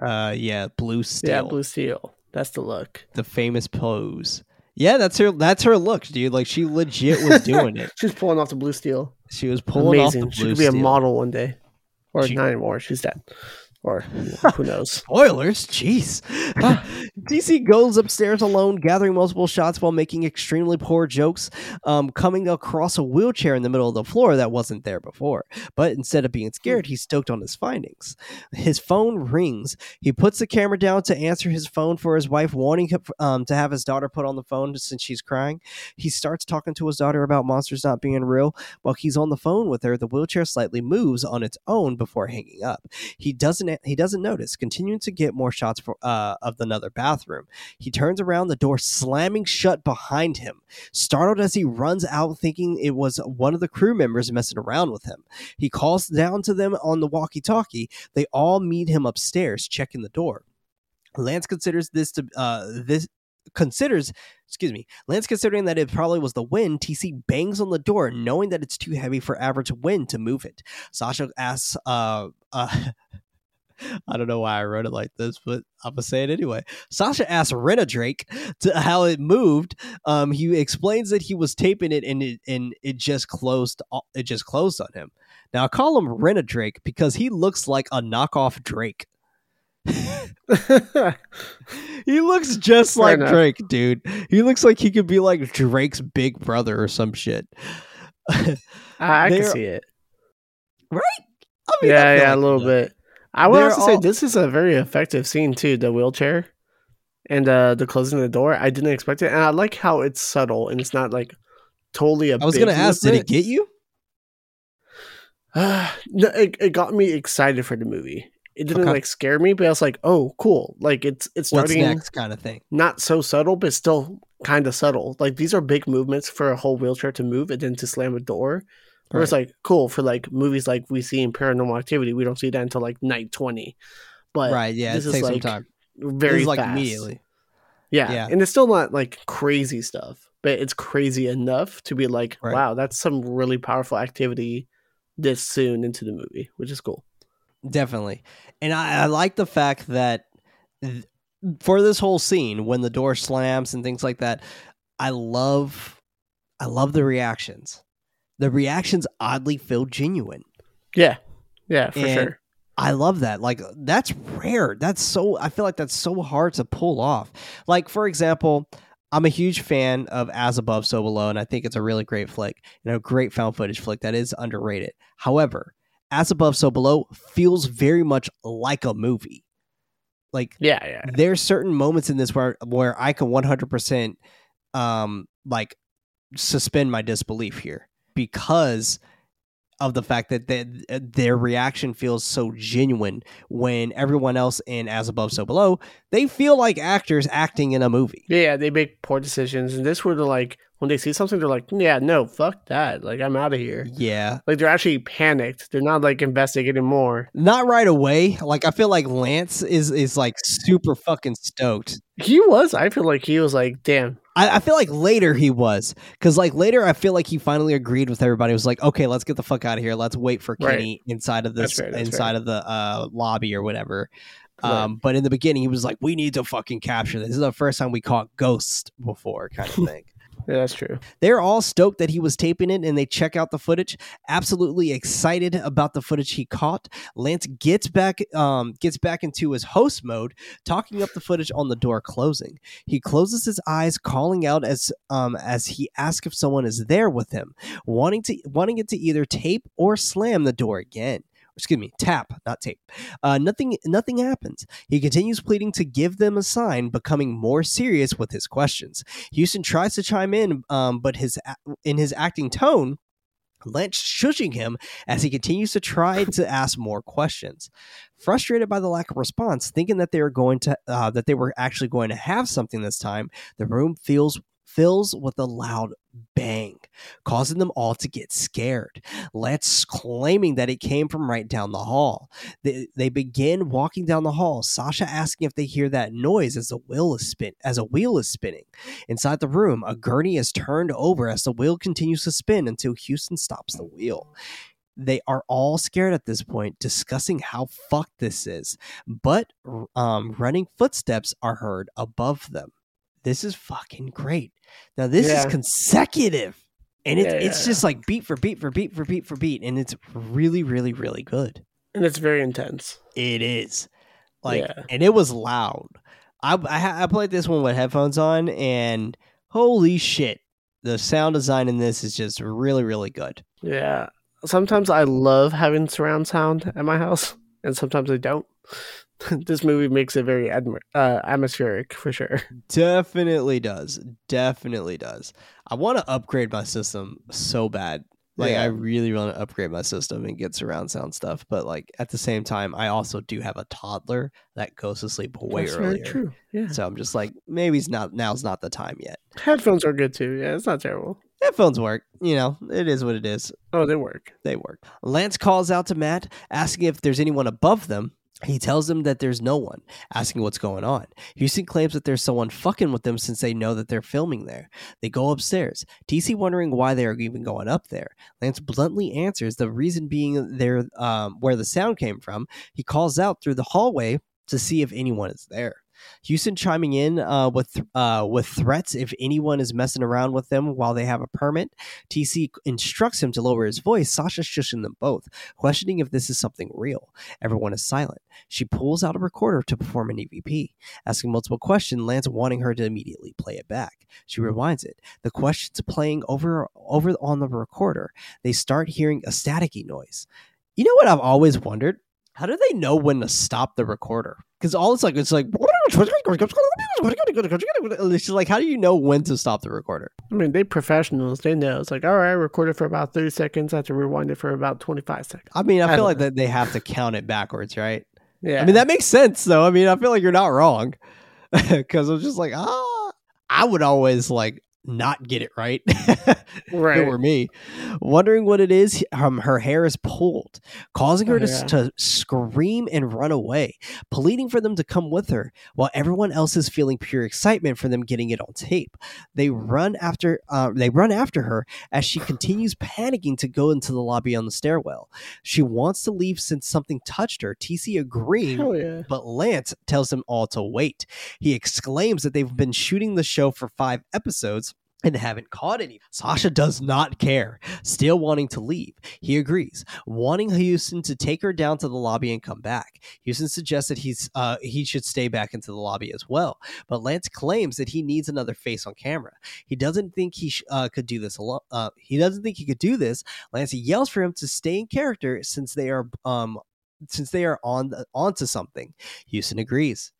Uh yeah, Blue Steel. Yeah, Blue Steel. That's the look. the famous pose. Yeah, that's her that's her look, dude. Like she legit was doing it. She's pulling off the Blue Steel. She was pulling Amazing. off the She could be a steel. model one day. Or not anymore. She's dead. Or who knows? Spoilers, jeez. TC goes upstairs alone, gathering multiple shots while making extremely poor jokes, um, coming across a wheelchair in the middle of the floor that wasn't there before. But instead of being scared, he's stoked on his findings. His phone rings. He puts the camera down to answer his phone for his wife, wanting him, um, to have his daughter put on the phone since she's crying. He starts talking to his daughter about monsters not being real. While he's on the phone with her, the wheelchair slightly moves on its own before hanging up. He doesn't he doesn't notice, continuing to get more shots for, uh, of another bathroom. He turns around, the door slamming shut behind him. Startled as he runs out, thinking it was one of the crew members messing around with him. He calls down to them on the walkie-talkie. They all meet him upstairs, checking the door. Lance considers this to uh, this considers excuse me lance considering that it probably was the wind tc bangs on the door knowing that it's too heavy for average wind to move it sasha asks uh uh I don't know why I wrote it like this, but I'm gonna say it anyway. Sasha asks Rena Drake to how it moved. Um, he explains that he was taping it and it and it just closed. It just closed on him. Now I call him Rena Drake because he looks like a knockoff Drake. He looks just Fair like enough. Drake, dude. He looks like he could be like Drake's big brother or some shit. I, I can see it. I mean, yeah, feel yeah, like a little bit. I would They're also say this is a very effective scene too. The wheelchair and uh, the closing the door. I didn't expect it, and I like how it's subtle and it's not like totally a. I was gonna ask, did it get you? no, it, it got me excited for the movie. It didn't Okay. like scare me, but I was like, "Oh, cool!" Like it's it's What's starting next, kind of thing. not so subtle, but still kind of subtle. Like these are big movements for a whole wheelchair to move and then to slam a door. Where it's like cool for like movies like we see in Paranormal Activity. We don't see that until like night twenty. But right, yeah, this is, takes some like, time. very like immediately. Yeah. Yeah. And it's still not like crazy stuff, but it's crazy enough to be like, Right. wow, that's some really powerful activity this soon into the movie, which is cool. Definitely. And I, I like the fact that th- for this whole scene when the door slams and things like that, I love I love the reactions. The reactions oddly feel genuine. Yeah, yeah, for And- sure. I love that. Like that's rare. That's so I feel like that's so hard to pull off. Like for example, I'm a huge fan of As Above So Below and I think it's a really great flick and a great found footage flick that is underrated. However, As Above So Below feels very much like a movie. Like Yeah, yeah, there's certain moments in this where where I can 100% um like suspend my disbelief here because of the fact that they, their reaction feels so genuine when everyone else in as above so below they feel like actors acting in a movie yeah. They make poor decisions, and this where they're like, when they see something, they're like, "Yeah, no, fuck that. Like, I'm out of here." yeah Like, they're actually panicked. They're not like investigating more. not right away like i feel like lance is is like super fucking stoked He was. I feel like he was like, "Damn, I, I feel like later he was because like later I feel like he finally agreed with everybody. It was like, okay, let's get the fuck out of here. Let's wait for Right. Kenny inside of That's this fair, that's inside of the uh, lobby or whatever. Right. Um, but in the beginning, he was like, we need to fucking capture this. This is the first time we caught ghosts before, kind of thing. Yeah, that's true." They're all stoked that he was taping it and they check out the footage. Absolutely excited about the footage he caught. Lance gets back um gets back into his host mode, talking up the footage on the door closing. He closes his eyes, calling out as um as he asks if someone is there with him, wanting to wanting it to either tape or slam the door again. Excuse me, tap, not tape. Uh, nothing, nothing happens. He continues pleading to give them a sign, becoming more serious with his questions. Houston tries to chime in, um, but his in his acting tone, Lance shushing him as he continues to try to ask more questions. Frustrated by the lack of response, thinking that they are going to uh, that they were actually going to have something this time, the room feels fills with a loud bang, causing them all to get scared. Lance claiming that it came from right down the hall. They, they begin walking down the hall. Sasha asking if they hear that noise as the wheel is spin as a wheel is spinning. Inside the room, a gurney is turned over as the wheel continues to spin until Houston stops the wheel. They are all scared at this point, discussing how fucked this is. But um, running footsteps are heard above them. This is fucking great. Now this is consecutive, and it's Yeah, it's yeah, just like beat for beat for beat for beat for beat, and it's really really really good. And it's very intense. It is like, Yeah. and it was loud. I I, I played this one with headphones on, and holy shit, the sound design in this is just really really good. Yeah. Sometimes I love having surround sound at my house, and sometimes I don't. this movie makes it very admi- uh, atmospheric for sure. Definitely does. Definitely does. I want to upgrade my system so bad. Like Yeah. I really want to upgrade my system and get surround sound stuff, but like at the same time, I also do have a toddler that goes to sleep way That's earlier. true. Yeah. So I'm just like, maybe it's not now's not the time yet. Headphones are good too. Yeah, it's not terrible. Headphones work, you know, it is what it is. Oh, they work. They work. Lance calls out to Matt, asking if there's anyone above them. He tells them that there's no one, asking what's going on. Houston claims that there's someone fucking with them since they know that they're filming there. They go upstairs. TC wondering why they are even going up there. Lance bluntly answers the reason being there, um, where the sound came from. He calls out through the hallway to see if anyone is there. Houston chiming in uh, with uh, with threats if anyone is messing around with them while they have a permit. TC instructs him to lower his voice. Sasha shushing them both, questioning if this is something real. Everyone is silent. She pulls out a recorder to perform an EVP, asking multiple questions. Lance wanting her to immediately play it back. She rewinds it. The questions playing over over on the recorder. They start hearing a staticky noise. You know what I've always wondered? How do they know when to stop the recorder? Because all it's like it's like it's like how do you know when to stop the recorder? I mean, they professionals. They know. It's like, all right, I recorded for about 30 seconds. I have to rewind it for about 25 seconds. I mean, I I feel like know. that they have to count it backwards, right? Yeah. I mean, that makes sense though. I mean, I feel like you're not wrong because I'm just like, ah, I would always like, not get it right. Right. It were me. Wondering what it is, um, her hair is pulled, causing her Oh, to, yeah. to scream and run away, pleading for them to come with her, while everyone else is feeling pure excitement for them getting it on tape. They run after, uh, they run after her as she continues panicking to go into the lobby on the stairwell. She wants to leave since something touched her. TC agreeing, yeah. but Lance tells them all to wait. He exclaims that they've been shooting the show for five episodes and haven't caught any. Sasha does not care, still wanting to leave. He agrees, wanting Houston to take her down to the lobby and come back. Houston suggests that he's uh, he should stay back into the lobby as well, but Lance claims that he needs another face on camera. He doesn't think he sh- uh, could do this alone. Uh, he doesn't think he could do this. Lance yells for him to stay in character since they are um since they are on the, onto something. Houston agrees.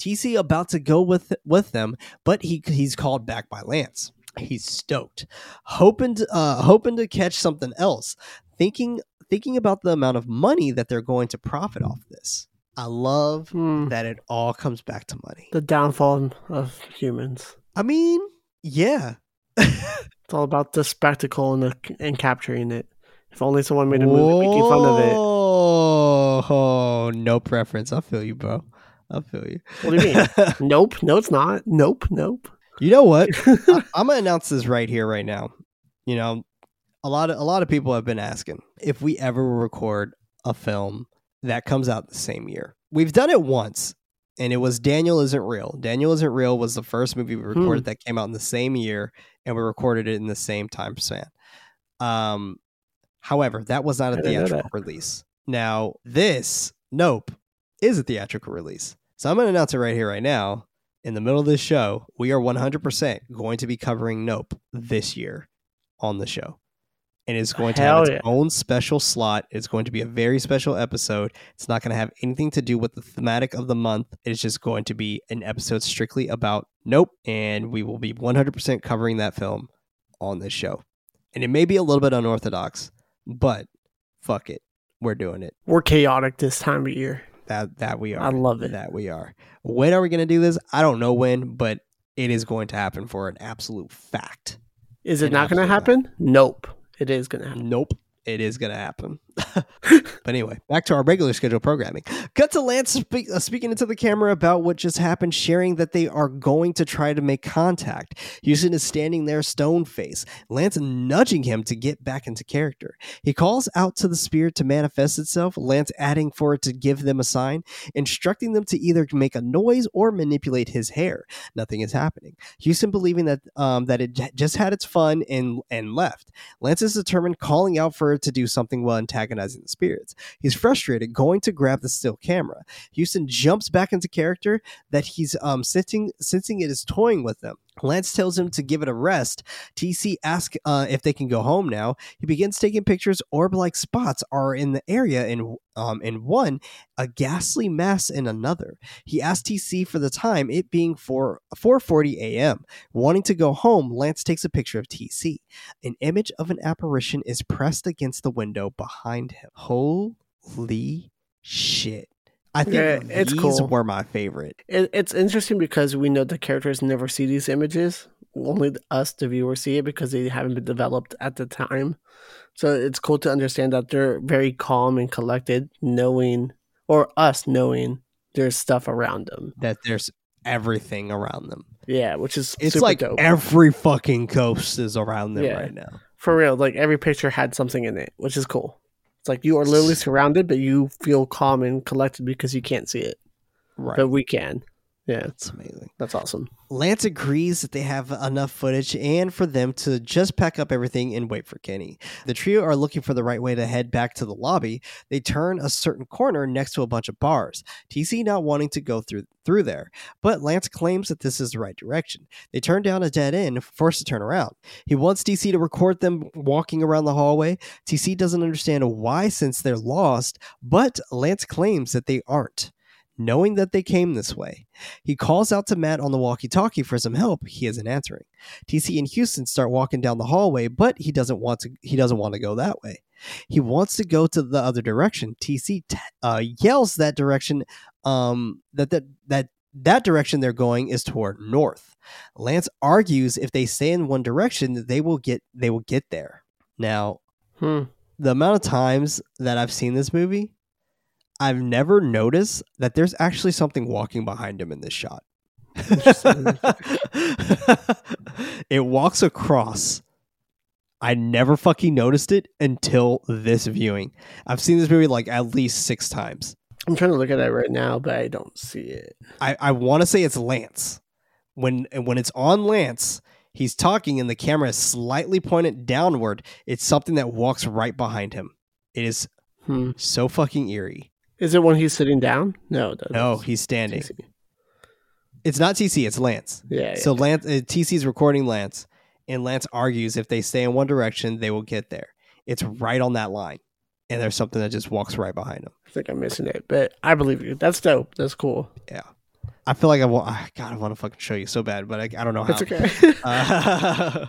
TC about to go with with them, but he he's called back by Lance. He's stoked, hoping to, uh, hoping to catch something else, thinking thinking about the amount of money that they're going to profit off this. I love Hmm. that it all comes back to money. The downfall of humans. I mean, yeah. It's all about the spectacle and the, and capturing it. If only someone made a movie making fun of it. Oh, oh, no preference. I feel you, bro. I feel you. What do you mean? nope. No, it's not. Nope. Nope. You know what? I, I'm gonna announce this right here, right now. You know, a lot of a lot of people have been asking if we ever record a film that comes out the same year. We've done it once, and it was Daniel Isn't Real. Daniel Isn't Real was the first movie we recorded that came out in the same year, and we recorded it in the same time span. Um, however, that was not a I theatrical release. Now, this Nope is a theatrical release, so I'm gonna announce it right here, right now in the middle of this show, we are 100% going to be covering Nope this year on the show. And it's going to have its yeah. own special slot. It's going to be a very special episode. It's not going to have anything to do with the thematic of the month. It's just going to be an episode strictly about Nope. And we will be 100% covering that film on this show. And it may be a little bit unorthodox, but fuck it. We're doing it. We're chaotic this time of year. That that we are. I love it. That we are. When are we going to do this? I don't know when, but it is going to happen for an absolute fact. Is it An not going to happen? Nope. It is going to happen. Nope. It is going to happen. but anyway, back to our regular schedule programming. Cut to Lance speak, uh, speaking into the camera about what just happened, sharing that they are going to try to make contact. Houston is standing there, stone face. Lance nudging him to get back into character. He calls out to the spirit to manifest itself, Lance adding for it to give them a sign, instructing them to either make a noise or manipulate his hair. Nothing is happening. Houston believing that um, that it j- just had its fun and and left. Lance is determined, calling out for to do something while antagonizing the spirits. He's frustrated, going to grab the still camera. Houston jumps back into character that he's um sensing sensing it is toying with them. Lance tells him to give it a rest. TC asks uh, if they can go home now. He begins taking pictures. Orb-like spots are in the area. In um, in one, a ghastly mass in another. He asks TC for the time, it being 4 4:40 a.m. Wanting to go home, Lance takes a picture of TC. An image of an apparition is pressed against the window behind him. Holy shit! I think Yeah, it's these cool. were my favorite. It, it's interesting because we know the characters never see these images. Only us, the viewer, see it because they haven't been developed at the time. So it's cool to understand that they're very calm and collected, knowing, or us knowing, there's stuff around them. That there's everything around them. Yeah, which is It's like dope. every fucking ghost is around them Yeah. right now. For real, like every picture had something in it, which is cool. It's like you are literally surrounded, but you feel calm and collected because you can't see it, Right. but we can. Yeah, it's amazing. that's awesome. Lance agrees that they have enough footage and for them to just pack up everything and wait for Kenny. The trio are looking for the right way to head back to the lobby. They turn a certain corner next to a bunch of bars. TC not wanting to go through through there, but Lance claims that this is the right direction. They turn down a dead end, forced to turn around. He wants TC to record them walking around the hallway. TC doesn't understand why since they're lost, but Lance claims that they aren't. Knowing that they came this way, he calls out to Matt on the walkie talkie for some help. He isn't answering. TC and Houston start walking down the hallway, but he doesn't want to. He doesn't want to go that way. He wants to go to the other direction. TC t- uh, yells that direction. Um, that that that that direction they're going is toward north. Lance argues if they stay in one direction, they will get they will get there. Now, Hmm. the amount of times that I've seen this movie, I've never noticed that there's actually something walking behind him in this shot. It walks across. I never fucking noticed it until this viewing. I've seen this movie like at least six times. I'm trying to look at it right now, but I don't see it. I, I want to say it's Lance. When when it's on Lance, he's talking and the camera is slightly pointed downward. It's something that walks right behind him. It is Hmm. so fucking eerie. Is it when he's sitting down? No, it. No, he's standing. TC. It's not TC, it's Lance. Yeah. So Lance uh, TC's recording Lance, and Lance argues if they stay in one direction, they will get there. It's right on that line, and there's something that just walks right behind him. I think I'm missing it, but I believe you. That's dope. That's cool. Yeah, I feel like I want. God, I want to fucking show you so bad, but I, I don't know how. That's okay. Uh,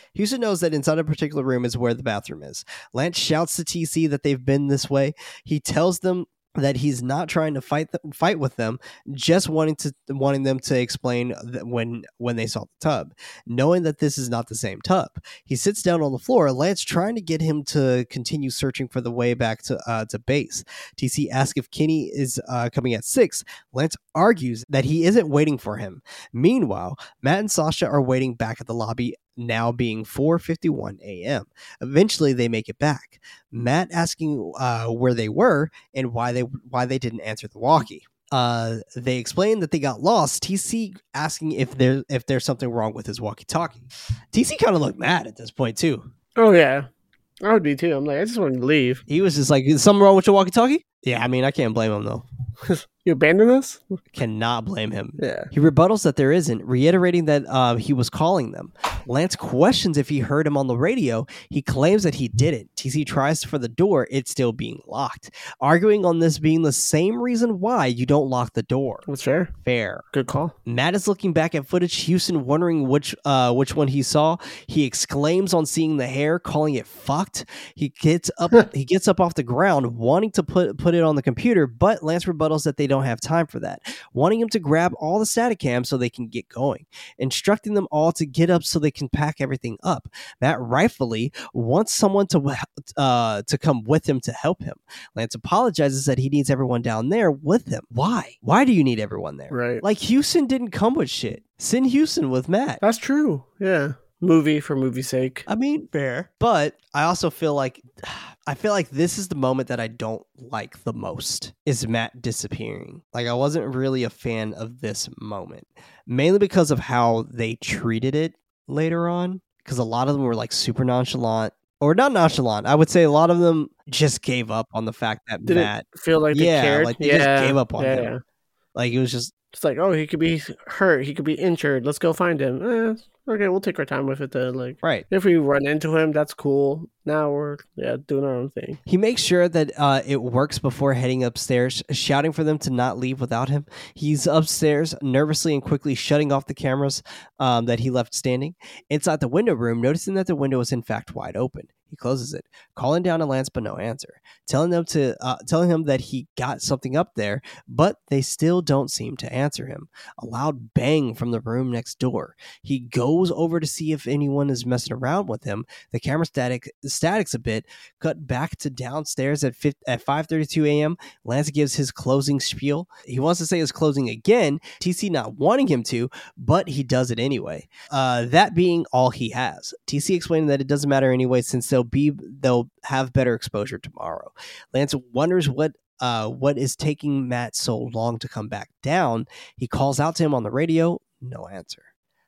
Houston knows that inside a particular room is where the bathroom is. Lance shouts to TC that they've been this way. He tells them that he's not trying to fight th- fight with them, just wanting to wanting them to explain when when they saw the tub, knowing that this is not the same tub. He sits down on the floor. Lance trying to get him to continue searching for the way back to uh, to base. TC asks if Kenny is uh, coming at six. Lance argues that he isn't waiting for him. Meanwhile, Matt and Sasha are waiting back at the lobby now being 4:51 a.m. Eventually they make it back. Matt asking uh, where they were and why they why they didn't answer the walkie. Uh, they explain that they got lost. TC asking if there if there's something wrong with his walkie-talkie. TC kind of looked mad at this point too. oh yeah, I would be too. I'm like, I just want to leave. He was just like, "Is something wrong with your walkie-talkie?" Yeah, I mean, I can't blame him though. You abandon us? Cannot blame him. Yeah. He rebuttals that there isn't, reiterating that uh, he was calling them. Lance questions if he heard him on the radio. He claims that he didn't. TC tries for the door, it's still being locked, arguing on this being the same reason why you don't lock the door. That's fair. Fair. Good call. Matt is looking back at footage. Houston wondering which uh, which one he saw. He exclaims on seeing the hair, calling it fucked. He gets up. he gets up off the ground, wanting to put put it on the computer, but Lance rebuttals that they don't have time for that, wanting him to grab all the static cams so they can get going, instructing them all to get up so they can pack everything up. Matt rightfully wants someone to uh, to come with him to help him. Lance apologizes that he needs everyone down there with him. Why? Why do you need everyone there? Right. Like Houston didn't come with shit. Send Houston with Matt. That's true. Yeah. Movie for movie's sake. I mean, fair. But I also feel like I feel like this is the moment that I don't like the most is Matt disappearing. Like I wasn't really a fan of this moment. Mainly because of how they treated it later on. Because a lot of them were like super nonchalant. Or not nonchalant. I would say a lot of them just gave up on the fact that Did Matt feel like they Yeah, cared? like they just gave up on yeah, him. yeah. like it was just It's like, oh, he could be hurt. He could be injured. Let's go find him. Eh, okay, we'll take our time with it then. Like, right. if we run into him, that's cool. Now we're yeah doing our own thing. He makes sure that uh, it works before heading upstairs, shouting for them to not leave without him. He's upstairs, nervously and quickly shutting off the cameras um, that he left standing. Inside the window room, noticing that the window is in fact wide open. He closes it, calling down to Lance, but no answer. Telling them to, uh, telling him that he got something up there, but they still don't seem to answer him. A loud bang from the room next door. He goes over to see if anyone is messing around with him. The camera static statics a bit. Cut back to downstairs at 5, at 5:32 a.m. Lance gives his closing spiel. He wants to say his closing again. TC not wanting him to, but he does it anyway. Uh, that being all he has. TC explaining that it doesn't matter anyway since they'll be they'll have better exposure tomorrow. Lance wonders what uh, what is taking Matt so long to come back down. He calls out to him on the radio, no answer.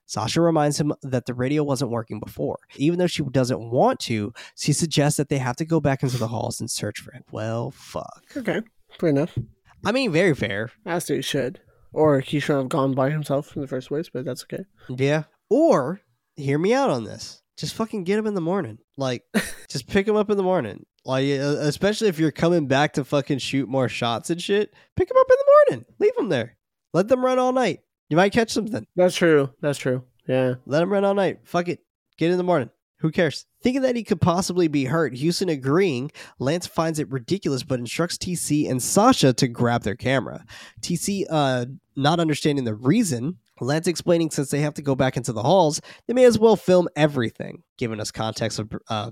Sasha reminds him that the radio wasn't working before. Even though she doesn't want to, she suggests that they have to go back into the halls and search for him. Well, fuck. Okay, fair enough. I mean, very fair. As they should. Or he should have gone by himself in the first place, but that's okay. Yeah. Or, hear me out on this. Just fucking get him in the morning. Like, just pick him up in the morning. Like, especially if you're coming back to fucking shoot more shots and shit, pick him up in the morning. Leave him there. Let them run all night. You might catch something. That's true. That's true. Yeah. Let them run all night. Fuck it. Get in the morning. Who cares? Thinking that he could possibly be hurt, Houston agreeing, Lance finds it ridiculous but instructs TC and Sasha to grab their camera. TC, uh, not understanding the reason, Lance explaining since they have to go back into the halls, they may as well film everything, giving us context of uh,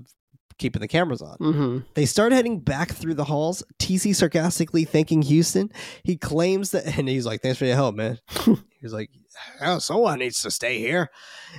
keeping the cameras on. Mm-hmm. They start heading back through the halls. TC sarcastically thanking Houston. He claims that, and he's like, "Thanks for your help, man." he's like, "Oh, someone needs to stay here."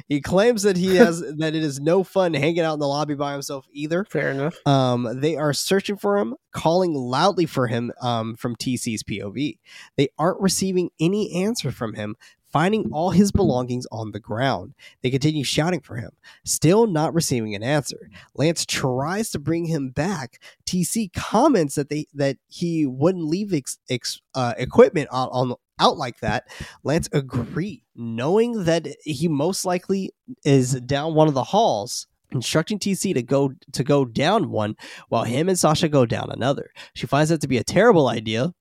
He claims that he has that it is no fun hanging out in the lobby by himself either. Fair enough. Um, they are searching for him, calling loudly for him um, from TC's POV. They aren't receiving any answer from him, finding all his belongings on the ground. They continue shouting for him, still not receiving an answer. Lance tries to bring him back. TC comments that they that he wouldn't leave ex, ex, uh, equipment on, on out like that. Lance agreed, knowing that he most likely is down one of the halls instructing TC to go to go down one while him and Sasha go down another. She finds that to be a terrible idea,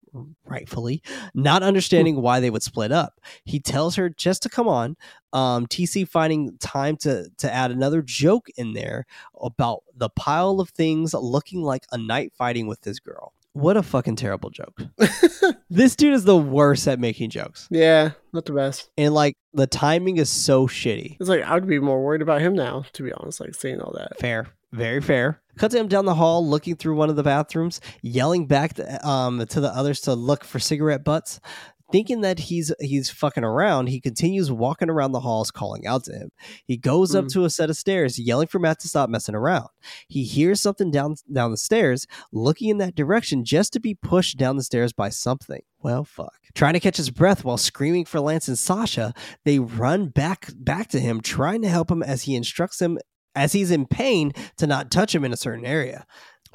rightfully, not understanding why they would split up. He tells her just to come on. Um, TC finding time to to add another joke in there about the pile of things looking like a night fighting with this girl. What a fucking terrible joke. this dude is the worst at making jokes. Yeah, not the best. And like the timing is so shitty. It's like I would be more worried about him now, to be honest. Like saying all that. Fair. Very fair. Cut to him down the hall, looking through one of the bathrooms, yelling back to, um, to the others to look for cigarette butts. Thinking that he's he's fucking around, he continues walking around the halls, calling out to him. He goes up Mm. to a set of stairs, yelling for Matt to stop messing around. He hears something down down the stairs, looking in that direction, just to be pushed down the stairs by something. Well, fuck. Trying to catch his breath while screaming for Lance and Sasha, they run back back to him, trying to help him as he instructs them as he's in pain to not touch him in a certain area.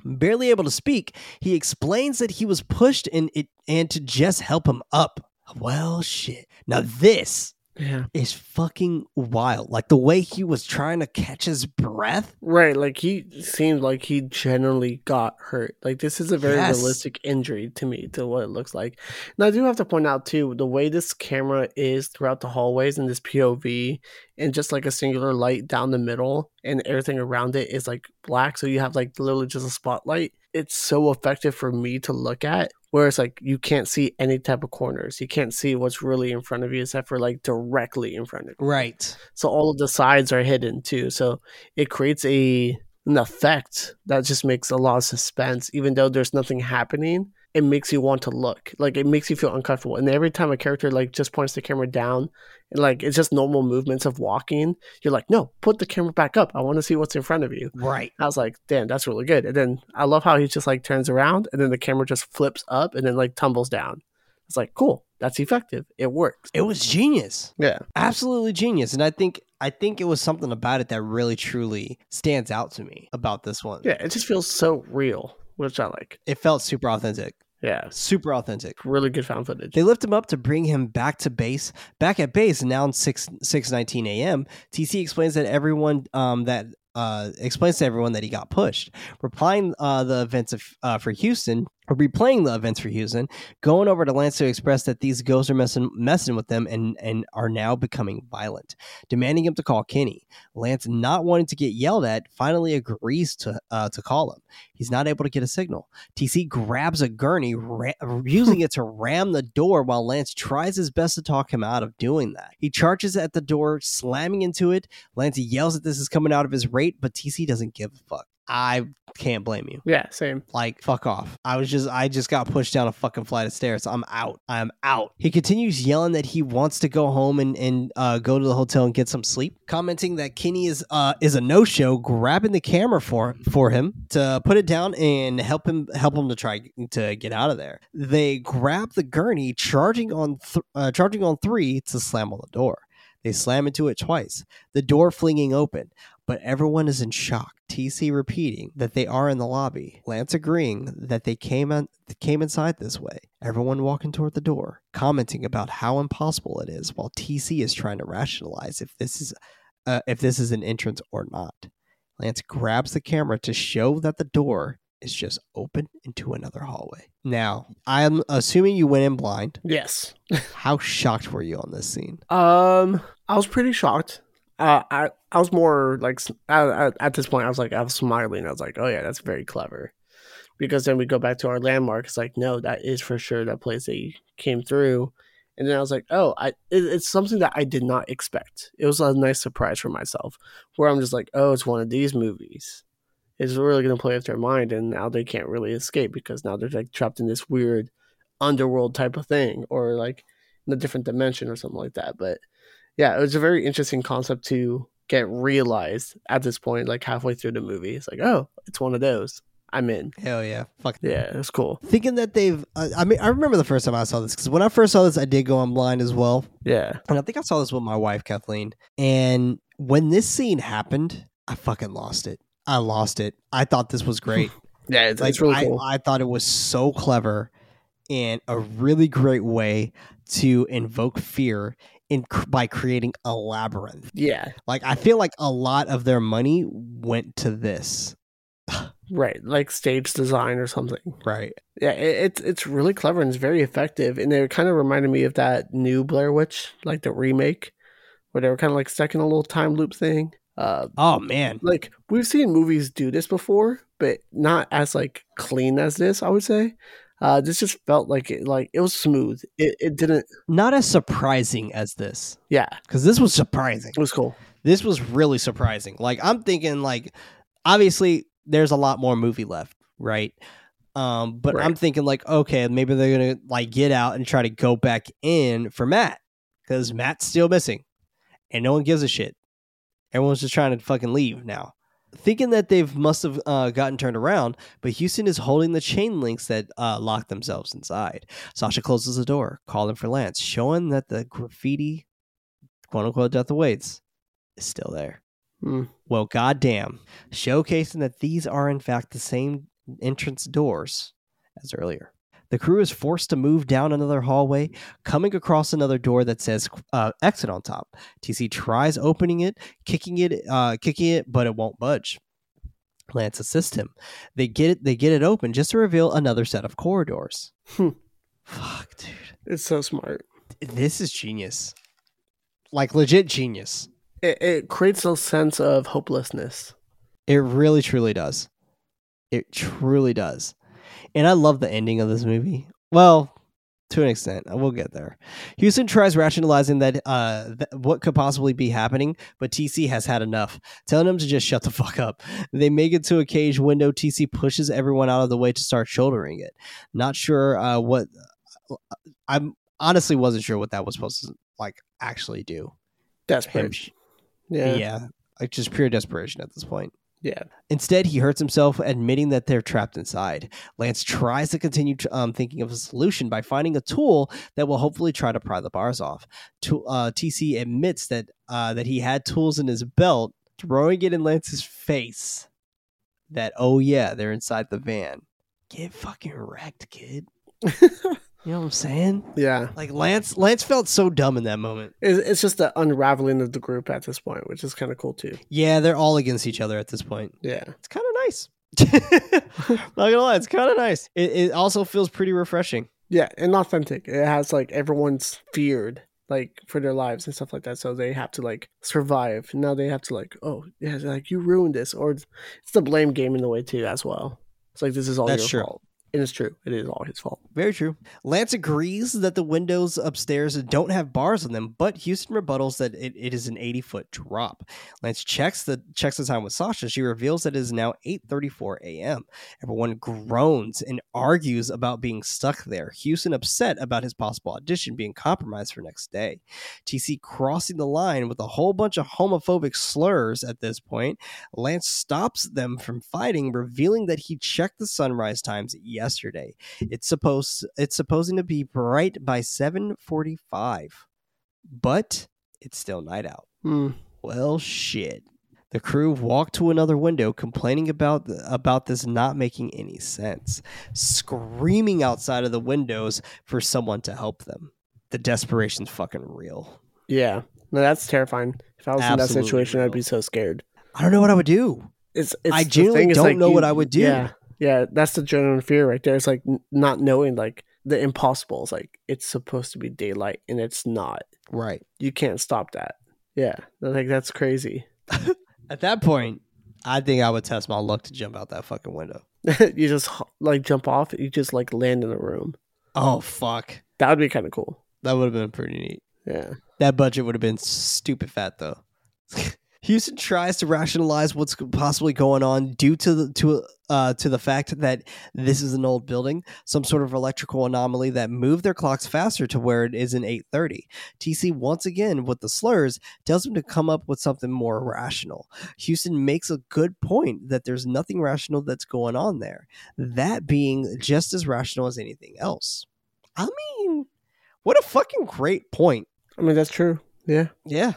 Barely able to speak, he explains that he was pushed and it and to just help him up. Well, shit. Now this Yeah. is fucking wild. Like the way he was trying to catch his breath. Right. Like he seemed like he generally got hurt. Like this is a very Yes. realistic injury to me, to what it looks like. And I do have to point out too, the way this camera is throughout the hallways and this POV and just like a singular light down the middle and everything around it is like black. So you have like literally just a spotlight. It's so effective for me to look at. Whereas like you can't see any type of corners. You can't see what's really in front of you except for like directly in front of you. Right. So all of the sides are hidden too. So it creates a an effect that just makes a lot of suspense, even though there's nothing happening. It makes you want to look. Like it makes you feel uncomfortable. And every time a character like just points the camera down and like it's just normal movements of walking, you're like, no, put the camera back up. I want to see what's in front of you. Right. I was like, damn, that's really good. And then I love how he just like turns around and then the camera just flips up and then like tumbles down. It's like, cool, that's effective. It works. It was genius. Yeah. absolutely genius and i think i think it was something about it that really truly stands out to me about this one Yeah. It just feels so real, which I like. it felt super authentic Yeah. super authentic Really good found footage. they lift him up to bring him back to base back at base now 6 6 19 a.m tc explains that everyone um that uh, explains to everyone that he got pushed, replying uh, the events of, uh, for Houston, or replaying the events for Houston, going over to Lance to express that these ghosts are messing messing with them and and are now becoming violent, demanding him to call Kenny. Lance, not wanting to get yelled at, finally agrees to uh, to call him. He's not able to get a signal. TC grabs a gurney, ra- using it to ram the door while Lance tries his best to talk him out of doing that. He charges at the door, slamming into it. Lance yells that this is coming out of his rate, but TC doesn't give a fuck. I can't blame you. yeah, same. Like, fuck off. I was just, I just got pushed down a fucking flight of stairs. I'm out. I'm out. He continues yelling that he wants to go home and, and uh, go to the hotel and get some sleep, commenting that Kenny is uh, is a no show, grabbing the camera for for him to put it down and help him help him to try to get out of there. They grab the gurney, charging on th- uh, charging on three to slam on the door. They slam into it twice, the door flinging open, but everyone is in shock. TC repeating that they are in the lobby. Lance agreeing that they came on, came inside this way. Everyone walking toward the door, commenting about how impossible it is, while TC is trying to rationalize if this is uh, if this is an entrance or not. Lance grabs the camera to show that the door is just open into another hallway. Now, I'm assuming you went in blind. Yes. How shocked were you on this scene? Um, I was pretty shocked. uh, I I was more like s- at, at- this point I was like I was smiling. I was like, oh yeah, that's very clever. Because then we go back to our landmark. It's like, no, that is for sure that place you came through. And then I was like, oh, I it, it's something that I did not expect. It was a nice surprise for myself, where I'm just like, oh, it's one of these movies. It's really gonna play with their mind, and now they can't really escape because now they're like trapped in this weird underworld type of thing, or like in a different dimension or something like that. But yeah, it was a very interesting concept to get realized at this point, like halfway through the movie. It's like, oh, it's one of those. I'm in. Hell yeah. Fuck. Yeah, it's cool. Thinking that they've, uh, I mean, I remember the first time I saw this because when I first saw this, I did go on blind as well. Yeah. And I think I saw this with my wife, Kathleen. And when this scene happened, I fucking lost it. I lost it. I thought this was great. Yeah, it's, like, it's really I, cool. I thought it was so clever and a really great way to invoke fear in by creating a labyrinth. yeah, Like I feel like a lot of their money went to this. right. Like stage design or something. Right. Yeah, it, it's it's really clever and it's very effective. And it kind of reminded me of that new Blair Witch, like the remake, where they were kind of like stuck in a little time loop thing. Uh, Oh man. like we've seen movies do this before, but not as like clean as this. I would say. Uh, this just felt like it like it was smooth. It it didn't. Not as surprising as this. Yeah, Because this was surprising. it was cool. This was really surprising. Like I'm thinking like obviously there's a lot more movie left, right? Um, but I'm thinking like, okay, maybe they're gonna like get out and try to go back in for Matt. Because Matt's still missing. And no one gives a shit. Everyone's just trying to fucking leave now. Thinking that they've must have uh, gotten turned around, but Houston is holding the chain links that uh, lock themselves inside. Sasha closes the door, calling for Lance, showing that the graffiti, quote unquote, death awaits, is still there. Hmm. Well, goddamn, showcasing that these are in fact the same entrance doors as earlier. The crew is forced to move down another hallway, coming across another door that says uh, "exit" on top. TC tries opening it, kicking it, uh, kicking it, but it won't budge. Lance assists him. They get it. They get it open just to reveal another set of corridors. Hmm. Fuck, dude, It's so smart. this is genius. Like legit genius. It it creates a sense of hopelessness. It really, truly does. It truly does. And I love the ending of this movie. Well, to an extent, we'll get there. Houston tries rationalizing that uh, th- what could possibly be happening, but TC has had enough, telling him to just shut the fuck up. They make it to a cage window. TC pushes everyone out of the way to start shouldering it. Not sure uh, what. I honestly wasn't sure what that was supposed to like actually do. Him, Desperate. sh- Yeah. yeah, like just pure desperation at this point. Yeah. Instead, he hurts himself, admitting that they're trapped inside. Lance tries to continue um, thinking of a solution by finding a tool that will hopefully try to pry the bars off. To, uh, TC admits that uh, that he had tools in his belt, throwing it in Lance's face. That oh yeah, they're inside the van. Get fucking wrecked, kid. You know what I'm saying? Yeah. Like Lance, Lance felt so dumb in that moment. It's, it's just the unraveling of the group at this point, which is kind of cool too. Yeah, they're all against each other at this point. Yeah. it's kind of nice. Not gonna lie, it's kind of nice. It, it also feels pretty refreshing. Yeah. And authentic. It has like everyone's feared like for their lives and stuff like that. So they have to like survive. Now they have to like, oh, yeah, like you ruined this. Or it's, it's the blame game in the way too as well. It's like this is all That's your true. fault. And it's true. It is all his fault. Very true. Lance agrees that the windows upstairs don't have bars on them, but Houston rebuttals that it, it is an 80 foot drop. Lance checks the checks the time with Sasha. She reveals that it is now 8:34 a.m. Everyone groans and argues about being stuck there. Houston upset about his possible audition being compromised for next day. TC crossing the line with a whole bunch of homophobic slurs at this point. Lance stops them from fighting, revealing that he checked the sunrise times yesterday. It's supposed it's supposing to be bright by 7:45, but it's still night out. Hmm. Well, shit. The crew walked to another window, complaining about the, about this not making any sense, screaming outside of the windows for someone to help them. The desperation's fucking real. Yeah. No, that's terrifying. If I was in that situation, real. I'd be so scared. I don't know what I would do. It's, it's I genuinely don't like, know you- what I would do. Yeah, yeah, that's the genuine fear right there. It's like not knowing like the impossible. It's like it's supposed to be daylight and it's not. Right. You can't stop that. Yeah, like that's crazy. At that point, I think I would test my luck to jump out that fucking window. you just like jump off. You just like land in a room. Oh fuck, That would be kind of cool. that would have been pretty neat. Yeah. That budget would have been stupid fat though. Houston tries to rationalize what's possibly going on due to the to uh, to the fact that this is an old building, some sort of electrical anomaly that moved their clocks faster to where it is in 8:30. TC once again with the slurs tells them to come up with something more rational. Houston makes a good point that there's nothing rational that's going on there. That being just as rational as anything else. I mean, what a fucking great point. I mean, that's true. Yeah. Yeah.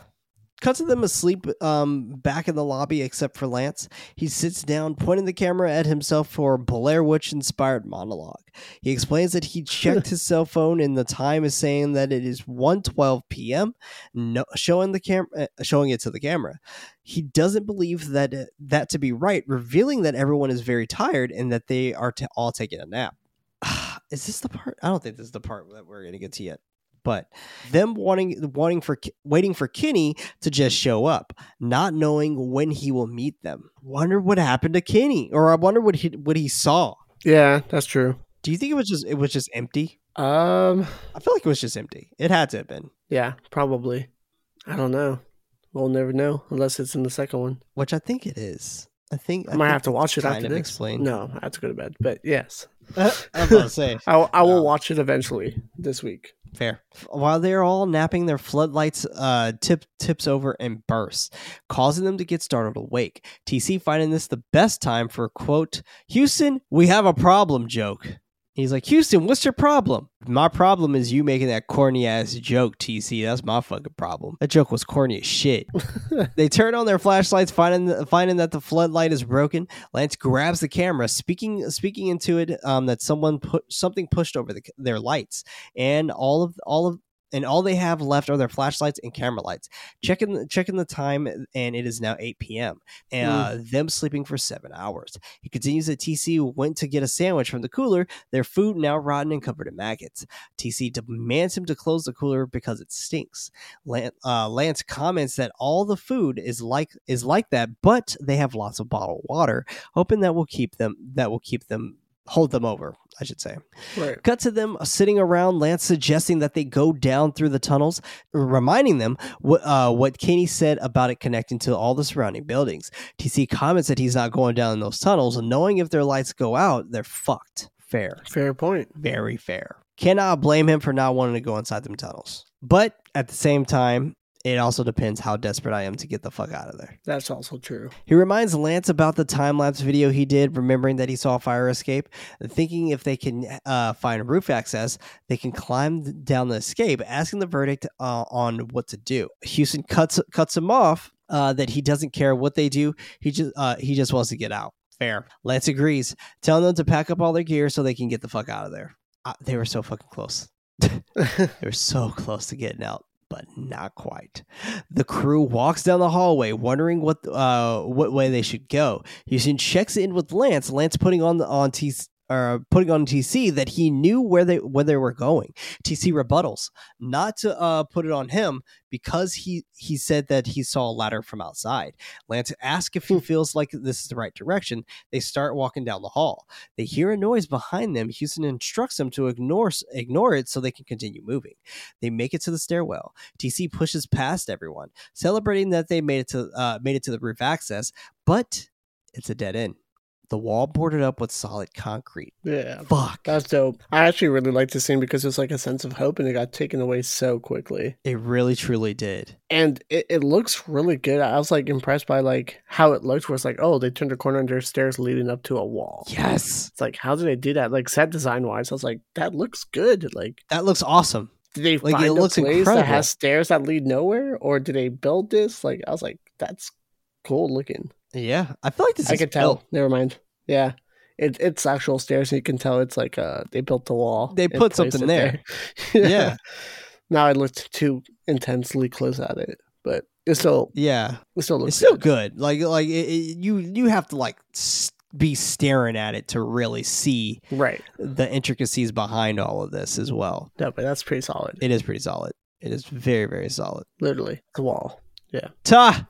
Cuts to them asleep um, back in the lobby, except for Lance. He sits down, pointing the camera at himself for a Blair Witch inspired monologue. He explains that he checked his cell phone and the time is saying that it is 1.12 p.m., no, showing, the cam- uh, showing it to the camera. He doesn't believe that, uh, that to be right, revealing that everyone is very tired and that they are t- all taking a nap. is this the part? I don't think this is the part that we're going to get to yet but them wanting wanting for waiting for Kenny to just show up, not knowing when he will meet them. Wonder what happened to Kenny, or I wonder what he what he saw. Yeah, that's true. Do you think it was just it was just empty? Um. I feel like it was just empty. It had to have been. Yeah, probably. I don't know. We'll never know unless it's in the second one. Which I think it is. I think I, might have to watch it after this. explained. No, I have to go to bed. But yes, I'm about to say. I, I will Wow. watch it eventually this week. Fair. While they're all napping, their floodlights uh, tip tips over and bursts, causing them to get startled awake. TC finding this the best time for a quote, Houston, we have a problem joke. He's like, Houston, what's your problem? My problem is you making that corny ass joke, TC. That's my fucking problem. That joke was corny as shit. they turn on their flashlights, finding finding that the floodlight is broken. Lance grabs the camera, speaking speaking into it um, that someone put something pushed over the, their lights, and all of all of and all they have left are their flashlights and camera lights. Checking checking the time, and it is now 8 p.m. And uh, them sleeping for seven hours. He continues that TC went to get a sandwich from the cooler. Their food now rotten and covered in maggots. TC demands him to close the cooler because it stinks. Lance, uh, Lance comments that all the food is like is like that, but they have lots of bottled water, hoping that will keep them that will keep them hold them over. I should say. Right. Cut to them sitting around, Lance suggesting that they go down through the tunnels, reminding them what, uh, what Kenny said about it connecting to all the surrounding buildings. TC comments that he's not going down in those tunnels, knowing if their lights go out, they're fucked. Fair. Fair point. Very fair. Cannot blame him for not wanting to go inside them tunnels. But at the same time, it also depends how desperate I am to get the fuck out of there. That's also true. He reminds Lance about the time lapse video he did, remembering that he saw a fire escape, thinking if they can uh, find roof access, they can climb down the escape, asking the verdict uh, on what to do. Houston cuts cuts him off uh, that he doesn't care what they do. He just uh, he just wants to get out. Fair. Lance agrees, telling them to pack up all their gear so they can get the fuck out of there. Uh, they were so fucking close. they were so close to getting out but not quite. The crew walks down the hallway, wondering what uh what way they should go. Houston checks in with Lance. Lance putting on the on T or putting on TC that he knew where they where they were going. TC rebuttals, not to uh, put it on him because he he said that he saw a ladder from outside. Lance asks if he feels like this is the right direction. They start walking down the hall. They hear a noise behind them. Houston instructs them to ignore ignore it so they can continue moving. They make it to the stairwell. TC pushes past everyone, celebrating that they made it to uh, made it to the roof access, but it's a dead end. The wall boarded up with solid concrete. Yeah. Fuck. That's dope. I actually really liked the scene because it was like a sense of hope and it got taken away so quickly. It really truly did. And it, it looks really good. I was like impressed by like how it looked where it's like, oh, they turned a corner and there's stairs leading up to a wall. Yes. It's like, how did they do that? Like set design wise, I was like, that looks good. Like That looks awesome. did they Like, find it a looks place incredible. that has stairs that lead nowhere? Or did they build this? Like I was like, that's cool looking. Yeah. I feel like this I is could tell. built. Never mind. Yeah. It, it's actual stairs, and you can tell it's like uh they built the wall. They put something it there. Yeah. now I looked too intensely close at it, but it's still Yeah. it still looks It's still good. good. Like like it, it- you you have to like be staring at it to really see right. the intricacies behind all of this as well. No, but that's pretty solid. It is pretty solid. It is very very solid. Literally, the wall. Yeah. Ta,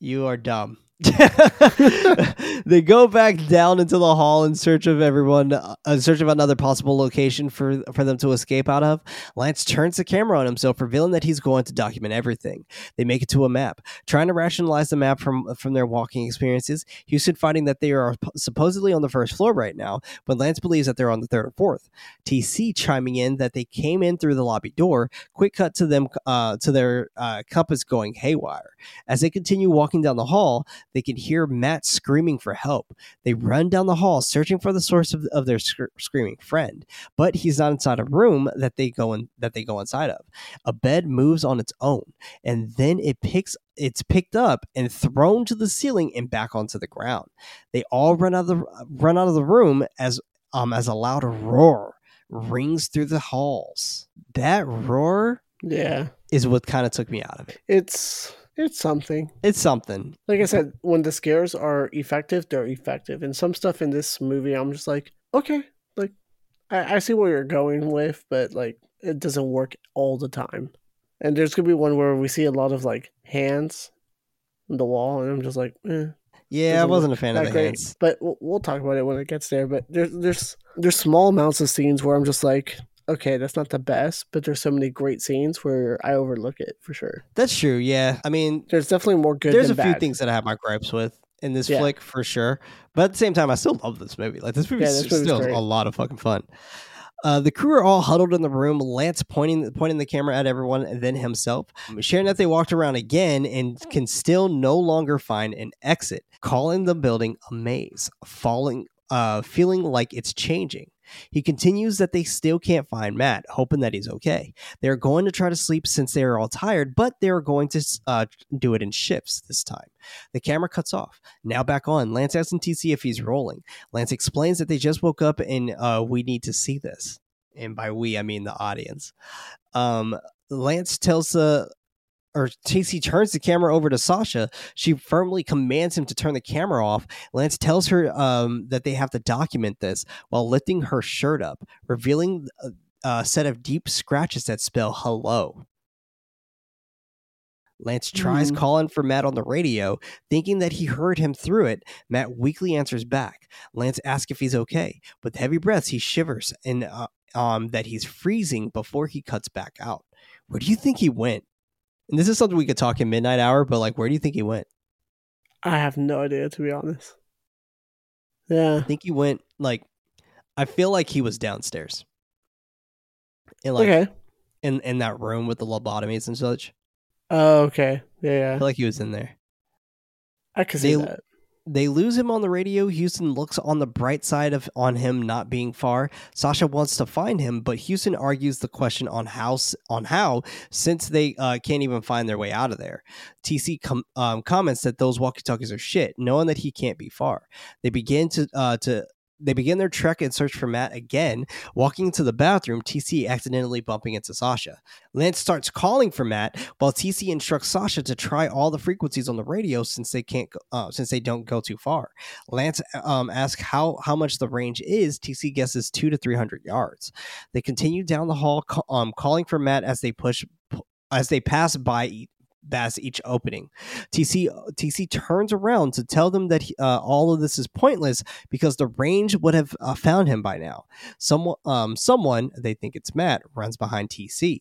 you are dumb. they go back down into the hall in search of everyone, uh, in search of another possible location for for them to escape out of. Lance turns the camera on himself, revealing that he's going to document everything. They make it to a map, trying to rationalize the map from from their walking experiences. Houston finding that they are supposedly on the first floor right now, but Lance believes that they're on the third or fourth. TC chiming in that they came in through the lobby door. Quick cut to them uh, to their uh, compass going haywire. As they continue walking down the hall, they can hear Matt screaming for help. They run down the hall searching for the source of, of their sc- screaming friend, but he's not inside a room that they go in that they go inside of. A bed moves on its own, and then it picks it's picked up and thrown to the ceiling and back onto the ground. They all run out of the run out of the room as um as a loud roar rings through the halls. That roar Yeah. is what kind of took me out of it. It's it's something. It's something. Like I said, when the scares are effective, they're effective. And some stuff in this movie, I'm just like, okay, like I, I see where you're going with, but like it doesn't work all the time. And there's gonna be one where we see a lot of like hands on the wall, and I'm just like, eh, Yeah, I wasn't a fan of the great. hands. But we'll, we'll talk about it when it gets there. But there's there's there's small amounts of scenes where I'm just like, okay, that's not the best, but there's so many great scenes where I overlook it for sure. That's true. Yeah, I mean, There's definitely more good. there's a than few things that I have my gripes with in this Yeah. flick for sure. But at the same time, I still love this movie. Like this movie Yeah, is still great. a lot of fucking fun. Uh, the crew are all huddled in the room. Lance pointing pointing the camera at everyone and then himself, sharing that they walked around again and can still no longer find an exit. Calling the building a maze, falling, uh, feeling like it's changing. He continues that they still can't find Matt, hoping that he's okay. They're going to try to sleep since they are all tired, but they're going to uh, do it in shifts this time. The camera cuts off. Now back on. Lance asks TC if he's rolling. Lance explains that they just woke up and uh, we need to see this. And by we, I mean the audience. Um, Lance tells uh, or TC turns the camera over to Sasha. She firmly commands him to turn the camera off. Lance tells her um, that they have to document this while lifting her shirt up, revealing a, a set of deep scratches that spell hello. Lance tries Mhm. calling for Matt on the radio, thinking that he heard him through it. Matt weakly answers back. Lance asks if he's okay. With heavy breaths, he shivers and uh, um, that he's freezing before he cuts back out. Where do you think he went? And this is something we could talk in MidKnight Hour, but like, where do you think he went? I have no idea to be honest. Yeah. I think he went like, I feel like he was downstairs, in like okay. in in that room with the lobotomies and such. Oh, okay. Yeah, I feel like he was in there. I see They- that. They lose him on the radio. Houston looks on the bright side of on him not being far. Sasha wants to find him, but Houston argues the question on how on how since they uh, can't even find their way out of there. TC com- um, comments that those walkie talkies are shit, knowing that he can't be far. They begin to uh, to they begin their trek and search for Matt again. Walking into the bathroom, TC accidentally bumping into Sasha. Lance starts calling for Matt, while TC instructs Sasha to try all the frequencies on the radio since they can't, uh, since they don't go too far. Lance um, asks how how much the range is. TC guesses two to three hundred yards. They continue down the hall, um, calling for Matt as they push as they pass by. Past each opening, TC TC turns around to tell them that he, uh, all of this is pointless because the range would have uh, found him by now. Someone, um, someone they think it's Matt runs behind TC.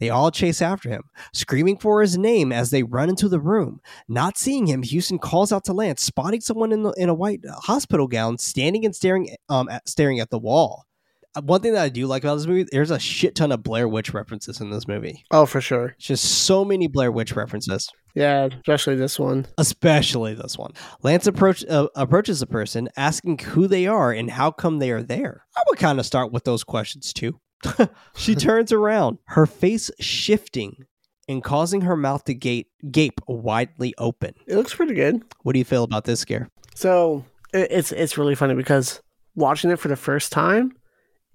They all chase after him, screaming for his name as they run into the room. Not seeing him, Houston calls out to Lance, spotting someone in, the, in a white uh, hospital gown standing and staring, um, at, staring at the wall. Uh, One thing that I do like about this movie, there's a shit ton of Blair Witch references in this movie. Oh, for sure. Just so many Blair Witch references Yeah, especially this one. especially this one. Lance approach, uh, approaches the person, asking who they are and how come they are there. I would kind of start with those questions too. she turns around, her face shifting and causing her mouth to gape, gape widely open. It looks pretty good. What do you feel about this scare? So it's it's really funny because watching it for the first time,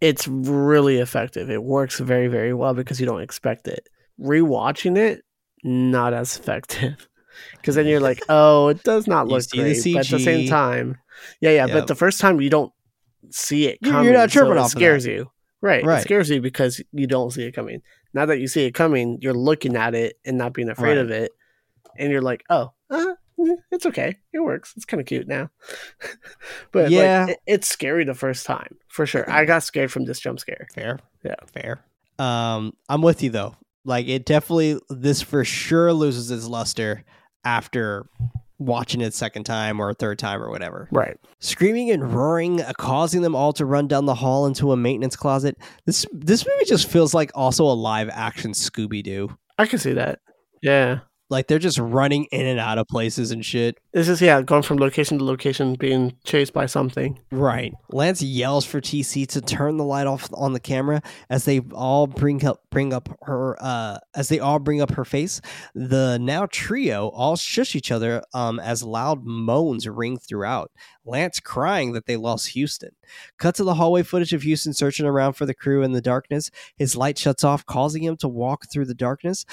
it's really effective. It works very very well because you don't expect it. Rewatching it, not as effective. Because then you're like, oh, it does not look great. But at the same time, yeah, yeah. Yep. But the first time you don't see it coming. you're not so tripping it off of scares you. Right. Right. It scares you because you don't see it coming. Now that you see it coming, you're looking at it and not being afraid Right. of it. and you're like, oh, uh, eh, it's okay, it works. It's kind of cute now. but Yeah. like, it, it's scary the first time for sure. I got scared from this jump scare. Fair. Yeah. Fair. Um, I'm with you though. Like it definitely this for sure loses its luster after watching it second time or third time or whatever. Right. Screaming and roaring, uh, causing them all to run down the hall into a maintenance closet. This this movie just feels like also a live action Scooby Doo. I can see that. Yeah. Like they're just running in and out of places and shit. This is yeah, going from location to location, being chased by something. Right. Lance yells for TC to turn the light off on the camera as they all bring up bring up her uh as they all bring up her face. The now trio all shush each other um as loud moans ring throughout. Lance crying that they lost Houston. Cut to the hallway footage of Houston searching around for the crew in the darkness. His light shuts off, causing him to walk through the darkness.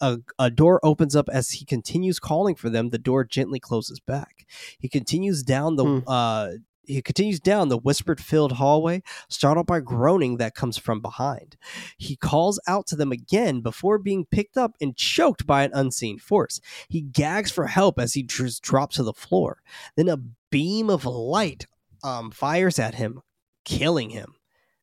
A, a door opens up as he continues calling for them. The door gently closes back. He continues down the Hmm. uh he continues down the whispered filled hallway, startled by groaning that comes from behind. He calls out to them again before being picked up and choked by an unseen force. He gags for help as he drops to the floor. Then a beam of light um, fires at him, killing him.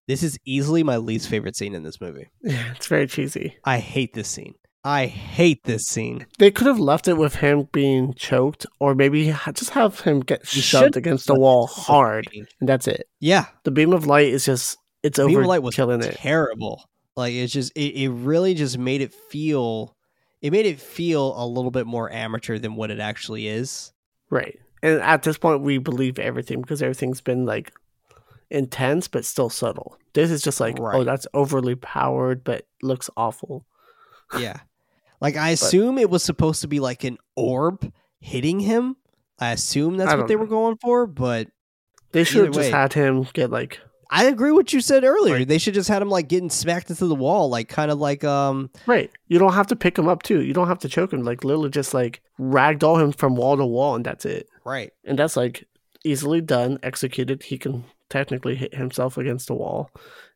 This is easily my least favorite scene in this movie. Yeah, it's very cheesy. I hate this scene. I hate this scene. They could have left it with him being choked, or maybe just have him get shoved against the wall hard, and that's it. Yeah, The beam of light is just it's Beam over of Light was killing it. terrible. Like it's just it, it really just made it feel it made it feel a little bit more amateur than what it actually is. Right. And at this point, we believe everything because everything's been like intense, but still subtle. This is just like, oh, that's overly powered, but looks awful. Yeah. Like I assume it was supposed to be like an orb hitting him. I assume that's I what they know. were going for, but They should have just way. had him get like, I agree with what you said earlier. Right. They should just had him like getting smacked into the wall, like kind of like um right. You don't have to pick him up too. You don't have to choke him. Like literally just like ragdoll him from wall to wall, and that's it. right. And that's like easily done, executed. He can technically hit himself against the wall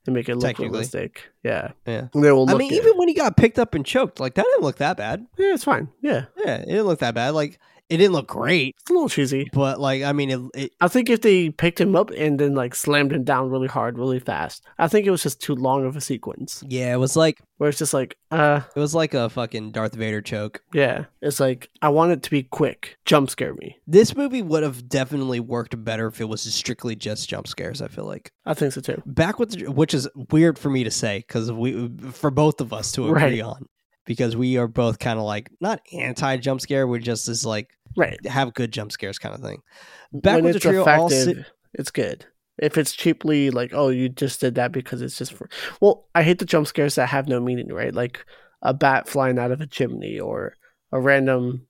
and make it look realistic. Yeah. Yeah. And they will I mean, even when he got picked up and choked, like that didn't look that bad. yeah, it's fine. Yeah. Yeah, it didn't look that bad. Like it didn't look great, It's a little cheesy. but like I mean, it, it I think if they picked him up and then like slammed him down really hard, really fast, I think it was just too long of a sequence. yeah, it was like Where it's just like, uh, it was like a fucking Darth Vader choke. yeah, it's like I want it to be quick, jump scare me. This movie would have definitely worked better if it was strictly just jump scares. I feel like I think so too. back with the, which is weird for me to say because we for both of us to agree Right. on because we are both kind of like not anti jump scare. We're just as like Right. have good jump scares kind of thing. Back when with the it's trio, effective, sit- it's good. If it's cheaply like, oh, you just did that because it's just for. Well, I hate the jump scares that have no meaning, right? Like a bat flying out of a chimney or a random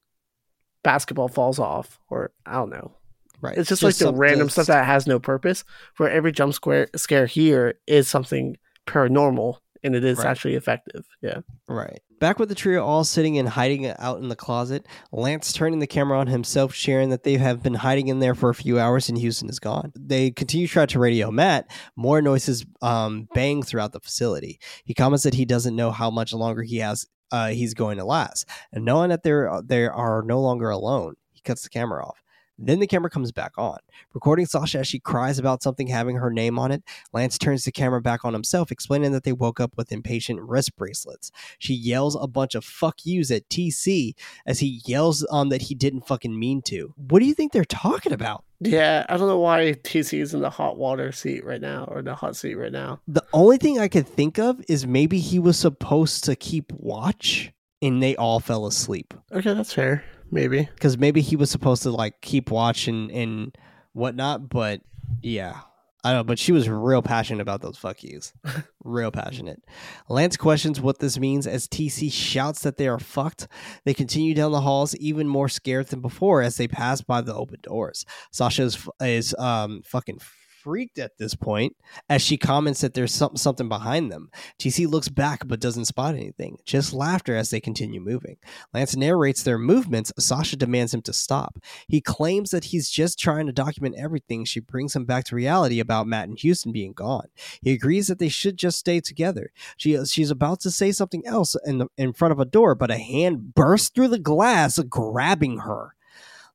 basketball falls off, or I don't know. right. It's just, like the random stuff that has no purpose. Where every jump scare scare here is something paranormal and it is Right. actually effective. Yeah. Right. Back with the trio all sitting and hiding out in the closet, Lance turning the camera on himself, sharing that they have been hiding in there for a few hours and Houston is gone. They continue to try to radio Matt. More noises um, bang throughout the facility. He comments that he doesn't know how much longer he has uh, he's going to last. And knowing that they're, they are no longer alone, he cuts the camera off. Then the camera comes back on, recording Sasha as she cries about something having her name on it. Lance turns the camera back on himself, explaining that they woke up with impatient wrist bracelets. She yells a bunch of fuck yous at TC as he yells um that he didn't fucking mean to. What do you think they're talking about? Yeah. I don't know why TC is in the hot water seat right now or the hot seat right now. The only thing I could think of is maybe he was supposed to keep watch and they all fell asleep. Okay, that's fair. Maybe. Because maybe he was supposed to like keep watching and, and whatnot, but yeah. I don't know, but she was real passionate about those fuck yous. real passionate. Lance questions what this means as TC shouts that they are fucked. They continue down the halls, even more scared than before as they pass by the open doors. Sasha is, is um fucking freaked at this point as she comments that there's something something behind them. TC looks back but doesn't spot anything, just laughter as they continue moving. Lance narrates their movements. Sasha demands him to stop. He claims that he's just trying to document everything. She brings him back to reality about Matt and Houston being gone. He agrees that they should just stay together. She she's about to say something else in the, in front of a door, but a hand bursts through the glass, grabbing her.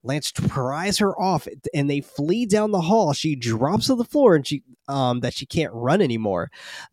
Lance pries her off and they flee down the hall. She drops to the floor and she um that she can't run anymore.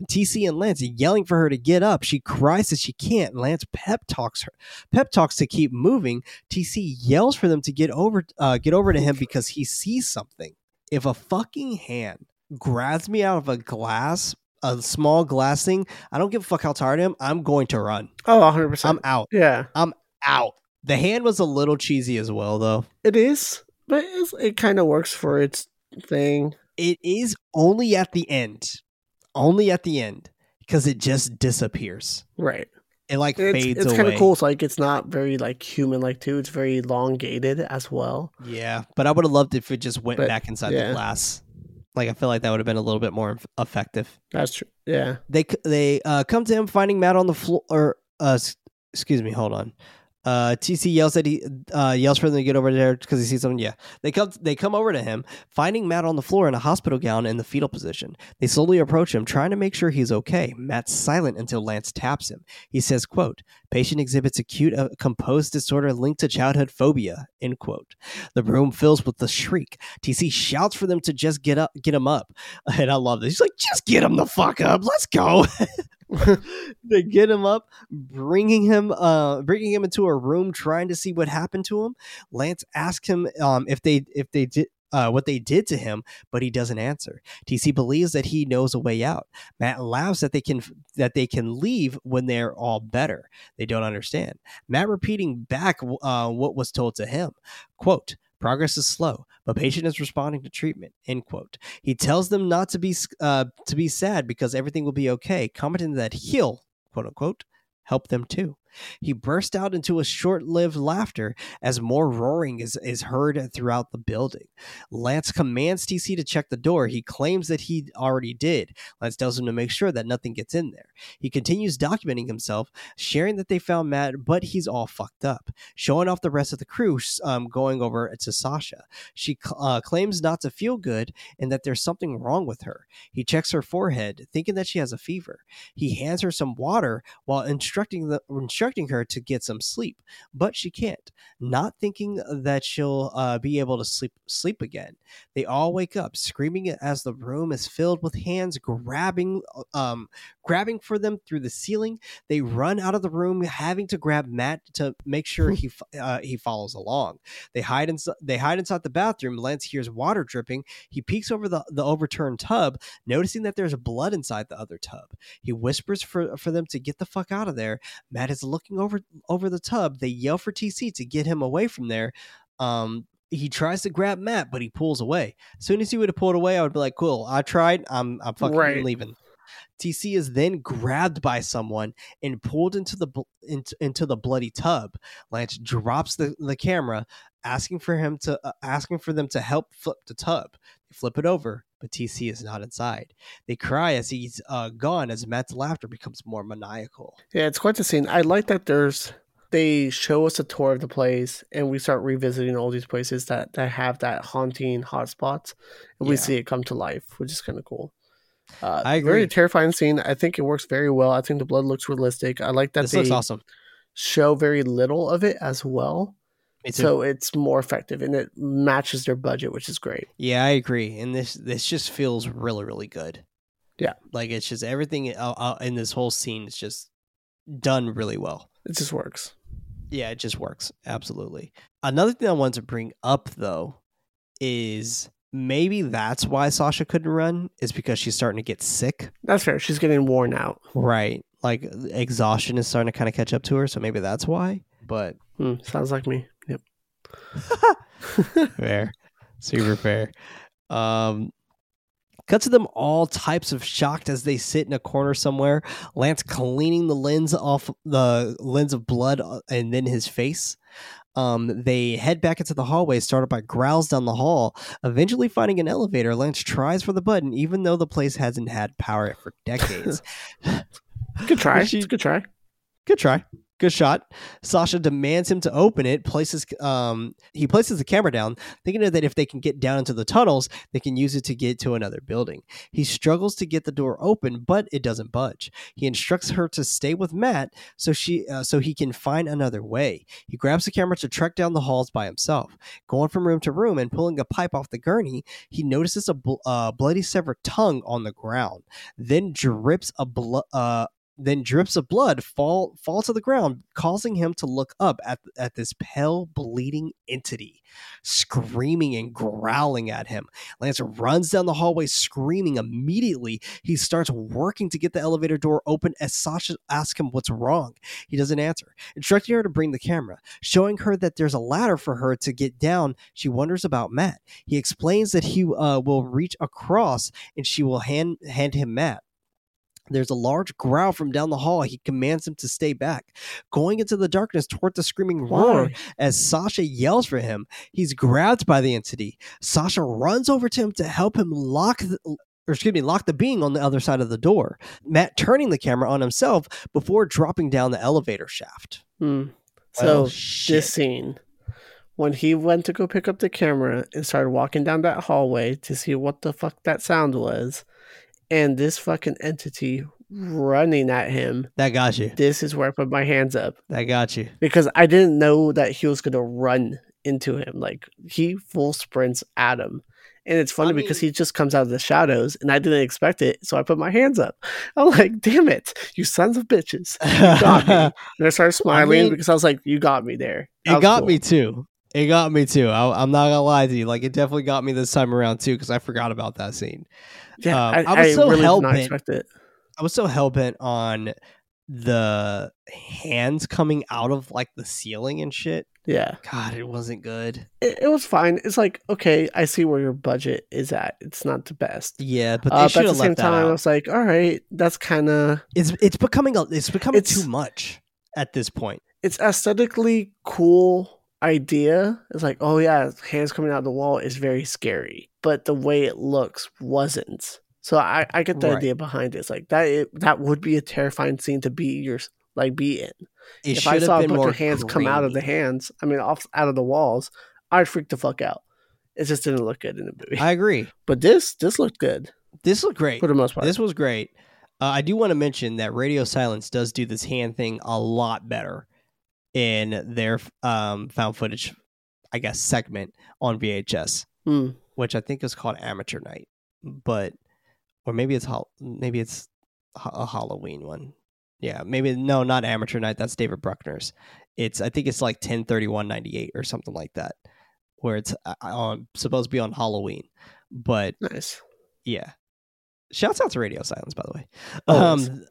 TC and Lance yelling for her to get up. She cries that she can't. Lance pep talks her pep talks to keep moving. TC yells for them to get over uh, get over to him because he sees something. If a fucking hand grabs me out of a glass a small glass thing, I don't give a fuck how tired I am. I'm going to run. Oh, 100%. I'm out. yeah, I'm Out. The hand was a little cheesy as well, though. it is, but it's, it kind of works for its thing. It is only at the end, only at the end, because it just disappears. Right. It like It's, fades it's away. kind of cool. It's like it's not very like human like too. It's very elongated as well. Yeah, but I would have loved if it just went But, back inside yeah. the glass. Like I feel like that would have been a little bit more eff- effective. That's true. Yeah. They c- they uh, come to him finding Matt on the floor. Or uh, s- excuse me, hold on. Uh, TC yells that he uh, yells for them to get over there because he sees something. Yeah, they come they come over to him, finding Matt on the floor in a hospital gown in the fetal position. They slowly approach him, trying to make sure he's okay. Matt's silent until Lance taps him. He says, "quote Patient exhibits acute uh, composed disorder linked to childhood phobia." End quote. The room fills with the shriek. TC shouts for them to just get up, get him up, and I love this. He's like, "Just get him the fuck up. Let's go." they get him up, bringing him, uh, bringing him into a room, trying to see what happened to him. Lance asks him um, if they if they did. Uh, what they did to him, but he doesn't answer. TC believes that he knows a way out. Matt laughs that they can that they can leave when they're all better. They don't understand. Matt repeating back uh, what was told to him. Quote, Progress is slow, but patient is responding to treatment. End quote. He tells them not to be uh, to be sad because everything will be okay, commenting that he'll quote unquote help them too. He burst out into a short-lived laughter as more roaring is, is heard throughout the building. Lance commands TC to check the door. He claims that he already did. Lance tells him to make sure that nothing gets in there. He continues documenting himself, sharing that they found Matt, but he's all fucked up. Showing off the rest of the crew, um, going over to Sasha. She uh, claims not to feel good and that there's something wrong with her. He checks her forehead, thinking that she has a fever. He hands her some water while instructing the her to get some sleep, but she can't. Not thinking that she'll uh, be able to sleep sleep again. They all wake up screaming as the room is filled with hands grabbing um grabbing for them through the ceiling. They run out of the room, having to grab Matt to make sure he uh, he follows along. They hide inside. They hide inside the bathroom. Lance hears water dripping. He peeks over the, the overturned tub, noticing that there's blood inside the other tub. He whispers for for them to get the fuck out of there. Matt is looking over over the tub. They yell for TC to get him away from there. Um, he tries to grab Matt, but he pulls away. As soon as he would have pulled away, I would be like, "Cool, I tried. I'm I'm fucking Right. leaving." TC is then grabbed by someone and pulled into the into, into the bloody tub. Lance drops the, the camera, asking for him to uh, asking for them to help flip the tub. They flip it over, but TC is not inside. They cry as he's uh, gone, as Matt's laughter becomes more maniacal. Yeah, it's quite the scene. I like that there's they show us a tour of the place and we start revisiting all these places that, that have that haunting hotspots and we Yeah. see it come to life, which is kind of cool. Uh, I Very agree. terrifying scene. I think it works very well. I think the blood looks realistic. I like that this they looks awesome. show very little of it as well. So it's more effective and it matches their budget, which is great. Yeah, I agree. And this this just feels really really good. Yeah. like it's just everything uh, uh, in this whole scene is just done really well. It just works. Yeah, it just works absolutely. Another thing I wanted to bring up though is maybe that's why Sasha couldn't run is because she's starting to get sick. That's fair. She's getting worn out. Right, like exhaustion is starting to kind of catch up to her. So maybe that's why. But Hmm, sounds like me. Fair, super fair. Um, cut to them all types of shocked as they sit in a corner somewhere. Lance cleaning the lens off the lens of blood uh, and then his face. Um, they head back into the hallway, started by growls down the hall. Eventually, finding an elevator, Lance tries for the button, even though the place hasn't had power for decades. Good try. She- good try. Good try. Good shot. Sasha demands him to open it. Places um he places the camera down, thinking that if they can get down into the tunnels, they can use it to get to another building. He struggles to get the door open, but it doesn't budge. He instructs her to stay with Matt so she uh, so he can find another way. He grabs the camera to trek down the halls by himself. Going from room to room and pulling a pipe off the gurney, he notices a bl- uh, bloody severed tongue on the ground. Then drips a blo- uh, then drips of blood fall fall to the ground, causing him to look up at at this pale, bleeding entity, screaming and growling at him. Lance runs down the hallway, screaming. Immediately, he starts working to get the elevator door open. As Sasha asks him what's wrong, he doesn't answer, instructing her to bring the camera, showing her that there's a ladder for her to get down. She wonders about Matt. He explains that he uh, will reach across, and she will hand hand him Matt. There's a large growl from down the hall. He commands him to stay back. Going into the darkness toward the screaming roar Why? as Sasha yells for him. He's grabbed by the entity. Sasha runs over to him to help him lock the or excuse me, lock the being on the other side of the door. Matt turning the camera on himself before dropping down the elevator shaft. Hmm. So shit. this scene, when he went to go pick up the camera and started walking down that hallway to see what the fuck that sound was, and this fucking entity running at him, That got you. this is where I put my hands up That got you. because I didn't know that he was gonna run into him. Like he full sprints at him. And it's funny I because mean- he just comes out of the shadows and I didn't expect it. So I put my hands up. I'm like, damn it, you sons of bitches. You got me. And I started smiling mean- because I was like, you got me there. That It got cool. me too. It got me too. I, I'm not gonna lie to you. Like it definitely got me this time around too because I forgot about that scene. Yeah, Um, I, I was I so really hell-bent. I was so hell bent on the hands coming out of like the ceiling and shit. Yeah, God, it wasn't good. it, it was fine. It's like, okay, I see where your budget is at. It's not the best. Yeah, but they Uh, but at the same time, I was like, all right, that's kind of It's it's becoming a, it's becoming It's- too much at this point. it's aesthetically cool idea. It's like, oh yeah, hands coming out of the wall is very scary, but the way it looks wasn't. So I, I get the Right. idea behind it. It's like that. It, that would be a terrifying scene to be your like be in. It if I saw a bunch of hands come out of the hands, I mean, off out of the walls, I'd freak the fuck out. It just didn't look good in the movie. I agree. but this this looked good This looked great. for the most part. This was great. Uh, I do want to mention that Radio Silence does do this hand thing a lot better in their um, found footage, I guess, segment on VHS, Hmm. which I think is called Amateur Night, but or maybe it's maybe it's a Halloween one. Yeah, maybe no, not Amateur Night. That's David Bruckner's. It's I think it's like ten thirty one ninety eight or something like that, where it's uh, on supposed to be on Halloween, but Nice. yeah. Shouts out to Radio Silence, by the way. Always. Um,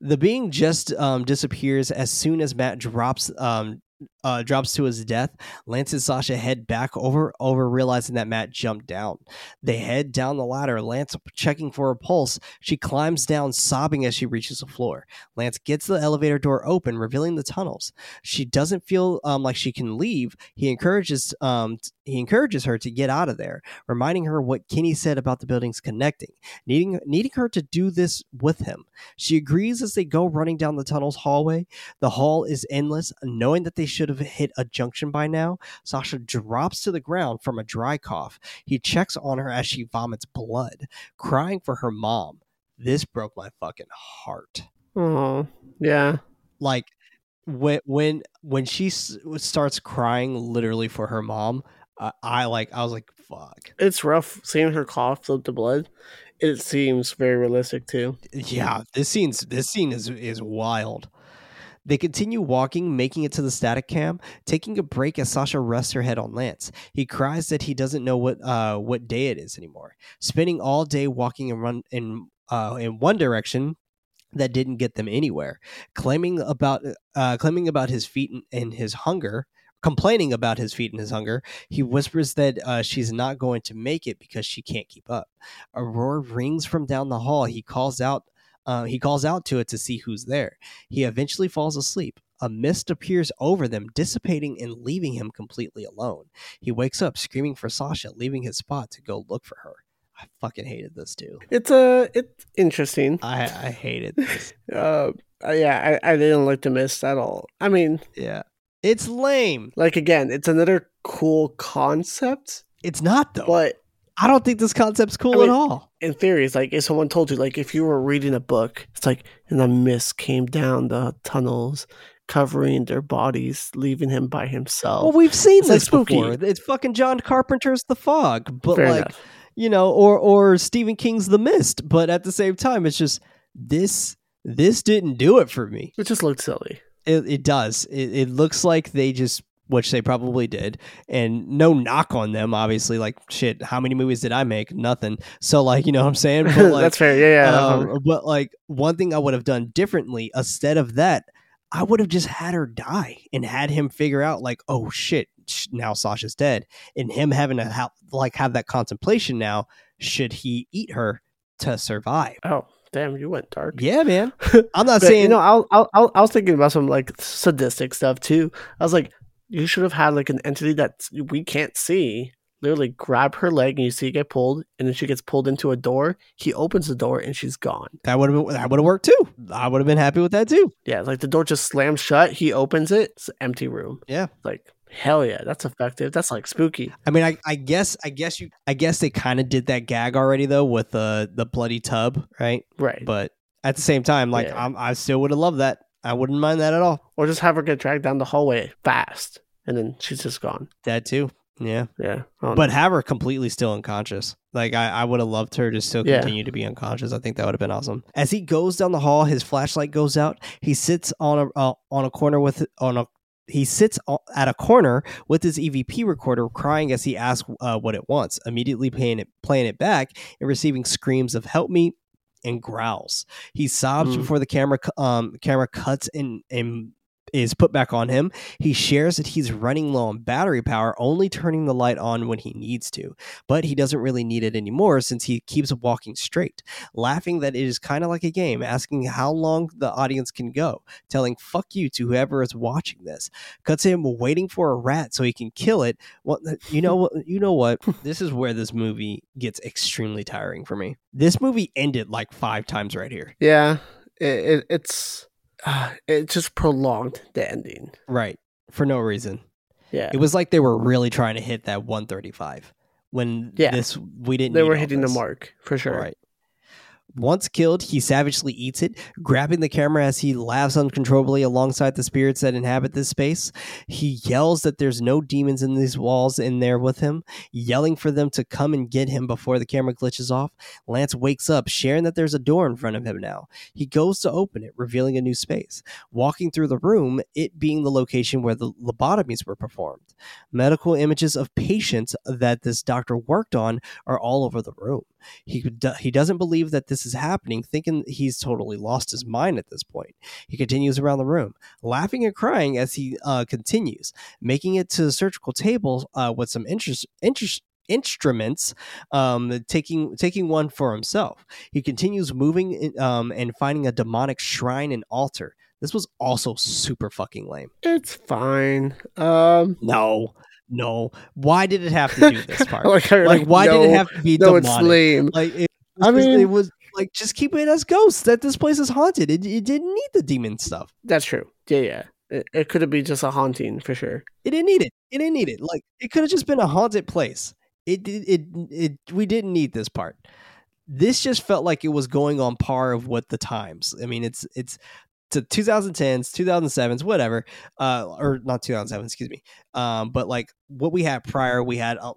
the being just um, disappears as soon as Matt drops um, uh, drops to his death. Lance and Sasha head back over, over realizing that Matt jumped down. They head down the ladder. Lance checking for a pulse. She climbs down, sobbing as she reaches the floor. Lance gets the elevator door open, revealing the tunnels. She doesn't feel um, like she can leave. He encourages um, he encourages her to get out of there, reminding her what Kenny said about the buildings connecting, needing needing her to do this with him. She agrees as they go running down the tunnel's hallway. The hall is endless. Knowing that they should have hit a junction by now, Sasha drops to the ground from a dry cough. He checks on her as she vomits blood, crying for her mom. This broke my fucking heart. Oh, yeah. Like when when when she s- starts crying literally for her mom, uh, I like I was like fuck. It's rough seeing her cough float the blood. It seems very realistic too. Yeah, this scene's this scene is is wild. They continue walking, making it to the static cam, taking a break as Sasha rests her head on Lance. He cries that he doesn't know what uh what day it is anymore. Spending all day walking and run in uh in one direction that didn't get them anywhere. Claiming about uh claiming about his feet and, and his hunger, complaining about his feet and his hunger, he whispers that uh, she's not going to make it because she can't keep up. A roar rings from down the hall. He calls out. Uh, he calls out to it to see who's there. He eventually falls asleep. a mist appears over them, dissipating and leaving him completely alone. He wakes up screaming for Sasha, leaving his spot to go look for her. I fucking hated this too. It's uh, it's interesting. I I hated this. Uh, uh, yeah, I, I didn't like the mist at all. I mean, Yeah, it's lame. like again, it's another cool concept, It's not though. but I don't think this concept's cool I mean- at all. in theory, it's like if someone told you, like if you were reading a book, it's like and the mist came down the tunnels, covering their bodies, leaving him by himself. Well, we've seen It's, this spooky. before. It's fucking John Carpenter's The Fog, but Fair like enough. you know, or or Stephen King's The Mist. But at the same time, it's just this this didn't do it for me. It just looked silly. It, it does. It, it looks like they just, which they probably did, and no knock on them. Obviously, like shit. How many movies did I make? Nothing. So like, you know what I'm saying? But like, That's fair. Yeah, yeah. um, but like one thing I would have done differently instead of that, I would have just had her die and had him figure out like, oh shit, now Sasha's dead, and him having to have like have that contemplation now. Should he eat her to survive? oh, damn, you went dark. Yeah, man. I'm not But, saying you know, I'll, I'll, I'll, I was thinking about some like sadistic stuff too. I was like, you should have had like an entity that we can't see. Literally grab her leg and you see it get pulled, and then she gets pulled into a door. He opens the door and she's gone. that would have that would have worked too. I would have been happy with that too. Yeah, like the door just slams shut. He opens it. It's an empty room. Yeah. Like hell yeah, that's effective. That's like spooky. I mean, I, I guess I guess you I guess they kind of did that gag already though with the the bloody tub, right? Right. But at the same time, like Yeah. I'm, I still would have loved that. I wouldn't mind that at all. or just have her get dragged down the hallway fast, and then she's just gone. That too. Yeah. Yeah. But have her completely still unconscious. Like I, I would have loved her to still Yeah. continue to be unconscious. I think that would have been awesome. As he goes down the hall, his flashlight goes out. He sits on a uh, on a corner with on a he sits at a corner with his EVP recorder, crying as he asks uh, what it wants. Immediately playing it playing it back and receiving screams of "Help me!" And growls. He sobs Mm. before the camera um camera cuts and and is put back on him. He shares that he's running low on battery power, only turning the light on when he needs to. But he doesn't really need it anymore since he keeps walking straight, laughing that it is kind of like a game, asking how long the audience can go, telling fuck you to whoever is watching this. Cuts him waiting for a rat so he can kill it. Well, you know what? You know what? this is where this movie gets extremely tiring for me. This movie ended like five times right here. yeah, it, it, it's uh, it just prolonged the ending. Right. For no reason. Yeah. It was like they were really trying to hit that 135 when Yeah. this we didn't. they were hitting this. the mark for sure. Right. Once killed, he savagely eats it, grabbing the camera as he laughs uncontrollably alongside the spirits that inhabit this space. He yells that there's no demons in these walls in there with him, yelling for them to come and get him before the camera glitches off. Lance wakes up, sharing that there's a door in front of him now. He goes to open it, revealing a new space. Walking through the room, it being the location where the lobotomies were performed. Medical images of patients that this doctor worked on are all over the room. He he doesn't believe that this is happening, thinking he's totally lost his mind at this point. He continues around the room, laughing and crying as he uh, continues, making it to the surgical table uh, with some interest interest instruments um taking taking one for himself he continues moving um and finding a demonic shrine and altar this was also super fucking lame It's fine. Um, no no why did it have to do this part like, like, why no, did it have to be No, demonic? it's lame. Like it, I mean- it was like just keep it as ghosts. That this place is haunted. It, it didn't need the demon stuff. That's true. Yeah, yeah. It, it could have been just a haunting for sure. It didn't need it. It didn't need it. Like it could have just been a haunted place. It, it it it we didn't need this part. This just felt like it was going on par of what the times. I mean, it's it's to 2010s, 2007s, whatever. Uh, or not 2007, excuse me. Um, but like what we had prior, we had uh,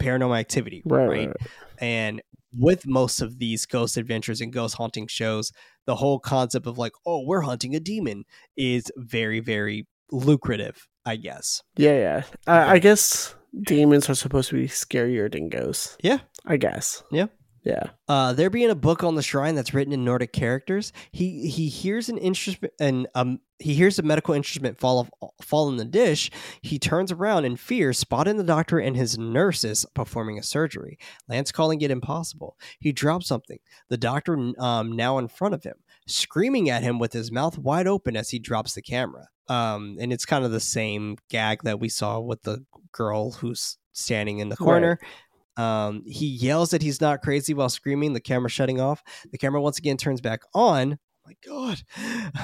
Paranormal Activity, Right, right? right. And with most of these ghost adventures and ghost haunting shows, the whole concept of like, oh, we're hunting a demon is very, very lucrative, I guess. Yeah, yeah. I, I guess demons are supposed to be scarier than ghosts. Yeah. I guess. Yeah. Yeah. Uh, there being a book on the shrine that's written in Nordic characters, he he hears an instrument and um he hears a medical instrument fall fall in the dish. He turns around in fear, spotting the doctor and his nurses performing a surgery. Lance calling it impossible. He drops something. The doctor um now in front of him, screaming at him with his mouth wide open as he drops the camera. Um, and it's kind of the same gag that we saw with the girl who's standing in the Right. Um, he yells that he's not crazy while screaming, the camera shutting off. The camera once again turns back on. Oh my god,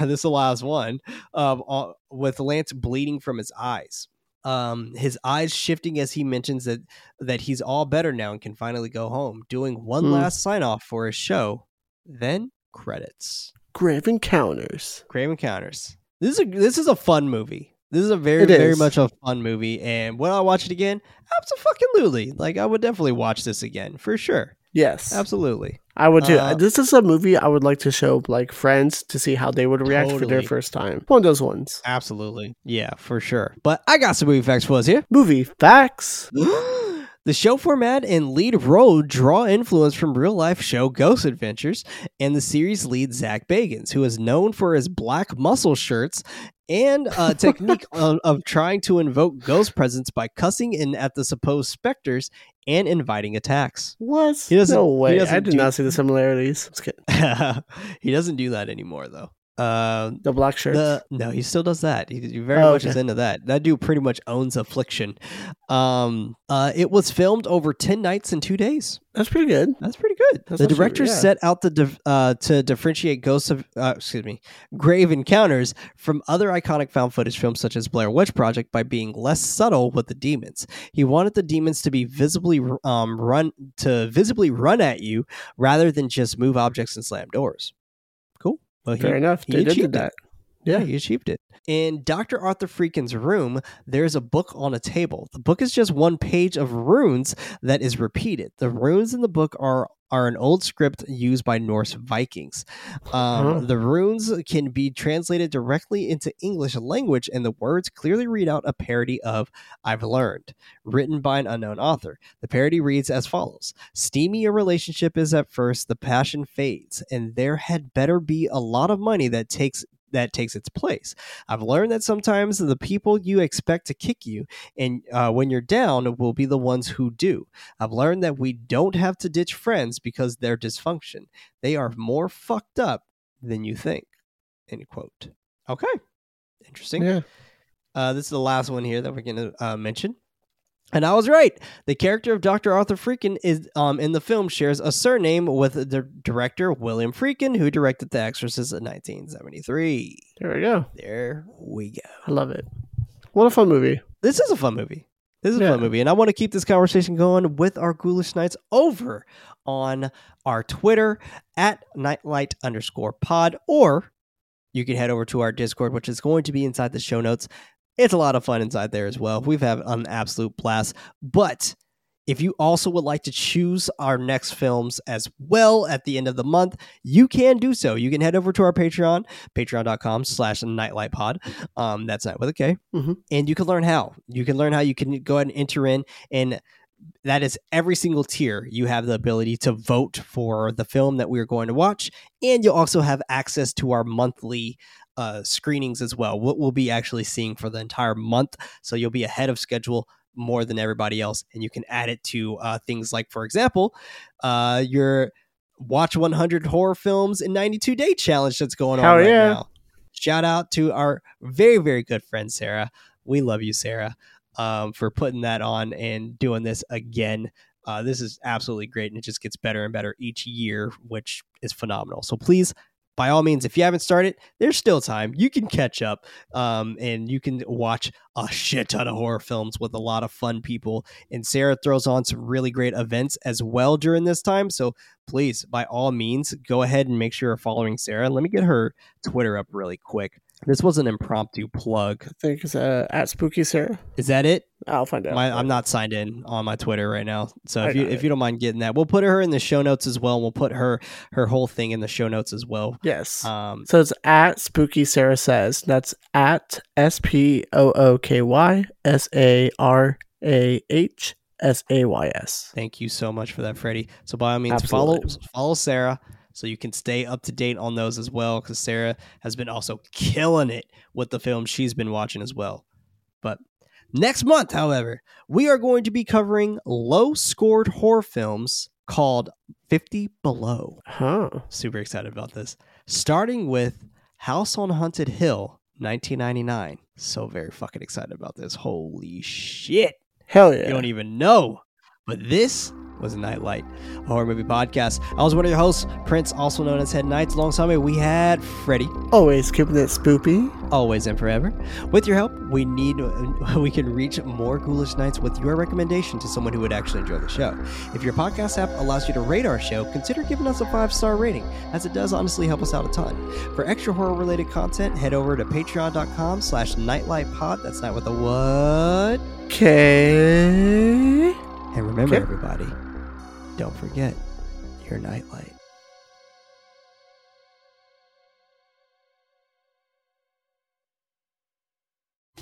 this last one. Um, uh, with Lance bleeding from his eyes. Um, his eyes shifting as he mentions that that he's all better now and can finally go home, doing one Hmm. last sign off for his show. Then credits. Grave Encounters. Grave Encounters. This is a this is a fun movie. This is a very It very much a fun movie, and when I watch it again, absolutely, like I would definitely watch this again for sure. Yes, Absolutely. I would too. Uh, this is a movie I would like to show like friends to see how they would react for their first time. One of those ones. Absolutely. Yeah, for sure. But I got some movie facts for us here. Movie facts. the show format and lead role draw influence from real life show Ghost Adventures and the series lead Zak Bagans, who is known for his black muscle shirts and a technique of, of trying to invoke ghost presence by cussing in at the supposed specters and inviting attacks. What? He doesn't- no way. doesn't I did do- not see the similarities. He doesn't do that anymore, though. Uh, The black shirts. The, no, he still does that. He, he very Oh, much is into that. That dude pretty much owns Affliction. Um, uh, it was filmed over ten nights and two days. That's pretty good. That's pretty good. That's the director yeah. set out to uh, to differentiate Ghosts of uh, excuse me, Grave Encounters from other iconic found footage films such as Blair Witch Project by being less subtle with the demons. He wanted the demons to be visibly um, run to visibly run at you rather than just move objects and slam doors. Well, he, Fair enough. he They did achieved it. that. yeah, Yeah. he achieved it. In Dr. Arthur Friedkin's room, there's a book on a table. The book is just one page of runes that is repeated. The runes in the book are are an old script used by Norse Vikings. Um, Huh. The runes can be translated directly into English language, and the words clearly read out a parody of "I've learned," written by an unknown author. The parody reads as follows: "Steamy a relationship is at first, the passion fades, and there had better be a lot of money that takes." That takes its place. I've learned that sometimes the people you expect to kick you, and uh, when you're down, will be the ones who do. I've learned that we don't have to ditch friends because they're dysfunction. They are more fucked up than you think. End quote. Okay. Interesting. Yeah. Uh, this is the last one here that we're going to uh, mention. And I was right. The character of Dr. Arthur Friedkin is um, in the film shares a surname with the director William Friedkin, who directed The Exorcist in 1973. There we go. There we go. I love it. What a fun movie. This is a fun movie. This is a Yeah. fun movie. And I want to keep this conversation going with our Ghoulish Knights over on our Twitter at nightlight underscore pod, or you can head over to our Discord, which is going to be inside the show notes. It's a lot of fun inside there as well. We've had an absolute blast. But if you also would like to choose our next films as well at the end of the month, you can do so. You can head over to our Patreon, patreon.com slash nightlightpod. Um, that's not with a K. Mhm. And you can learn how. You can learn how you can go ahead and enter in and that is every single tier. You have the ability to vote for the film that we are going to watch, and you'll also have access to our monthly uh, screenings as well. What we'll be actually seeing for the entire month, so you'll be ahead of schedule more than everybody else, and you can add it to uh, things like, for example, uh, your watch 100 horror films in 92 day challenge that's going Hell on right yeah. now. Shout out to our very very good friend Sarah. We love you, Sarah um, for putting that on and doing this again. Uh, this is absolutely great, and it just gets better and better each year, which is phenomenal. So please, by all means, if you haven't started, there's still time. You can catch up, um, and you can watch a shit ton of horror films with a lot of fun people. And Sarah throws on some really great events as well during this time. So please, by all means, go ahead and make sure you're following Sarah. Let me get her Twitter up really quick. This was an impromptu plug. I think it's uh, at Spooky Sarah. Is that it? I'll find out. My, I'm not signed in on my Twitter right now, so I if you if it. you don't mind getting that, we'll put her in the show notes as well. We'll put her her whole thing in the show notes as well. Yes. Um, so it's at Spooky Sarah Says. That's at S P O O K Y S A R A H S A Y S. thank you so much for that, Freddy. So by all means, follow follow Sarah so you can stay up to date on those as well, because Sarah has been also killing it with the films she's been watching as well. But next month, however, we are going to be covering low scored horror films called 50 Below. Huh. super excited about this. Starting with House on Haunted Hill, 1999. So very fucking excited about this. Holy shit. Hell yeah. You don't even know. But this was a Knight Light, a horror movie podcast. I was one of your hosts, Prince, also known as Head Knights. Alongside me, we had Freddy, Always keeping it spoopy. always and forever. With your help, we need we can reach more ghoulish Knights with your recommendation to someone who would actually enjoy the show. If your podcast app allows you to rate our show, consider giving us a five star rating, as it does honestly help us out a ton. For extra horror related content, head over to patreon.com slash nightlightpod. That's not with a what? Okay. And remember, Okay. everybody, don't forget your nightlight.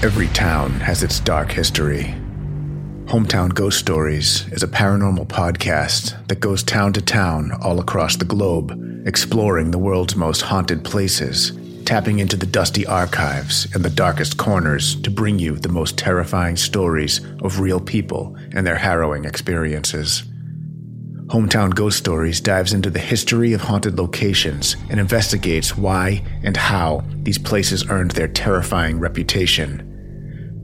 Every town has its dark history. Hometown Ghost Stories is a paranormal podcast that goes town to town all across the globe, exploring the world's most haunted places, tapping into the dusty archives and the darkest corners to bring you the most terrifying stories of real people and their harrowing experiences. Hometown Ghost Stories dives into the history of haunted locations and investigates why and how these places earned their terrifying reputation.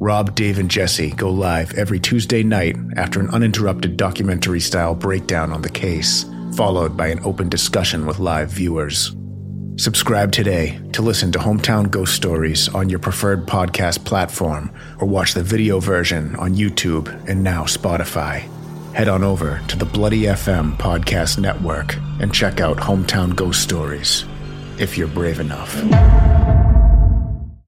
Rob, Dave, and Jesse go live every Tuesday night after an uninterrupted documentary style breakdown on the case, followed by an open discussion with live viewers. Subscribe today to listen to Hometown Ghost Stories on your preferred podcast platform or watch the video version on YouTube and now Spotify. Head on over to the Bloody FM podcast network and check out Hometown Ghost Stories if you're brave enough.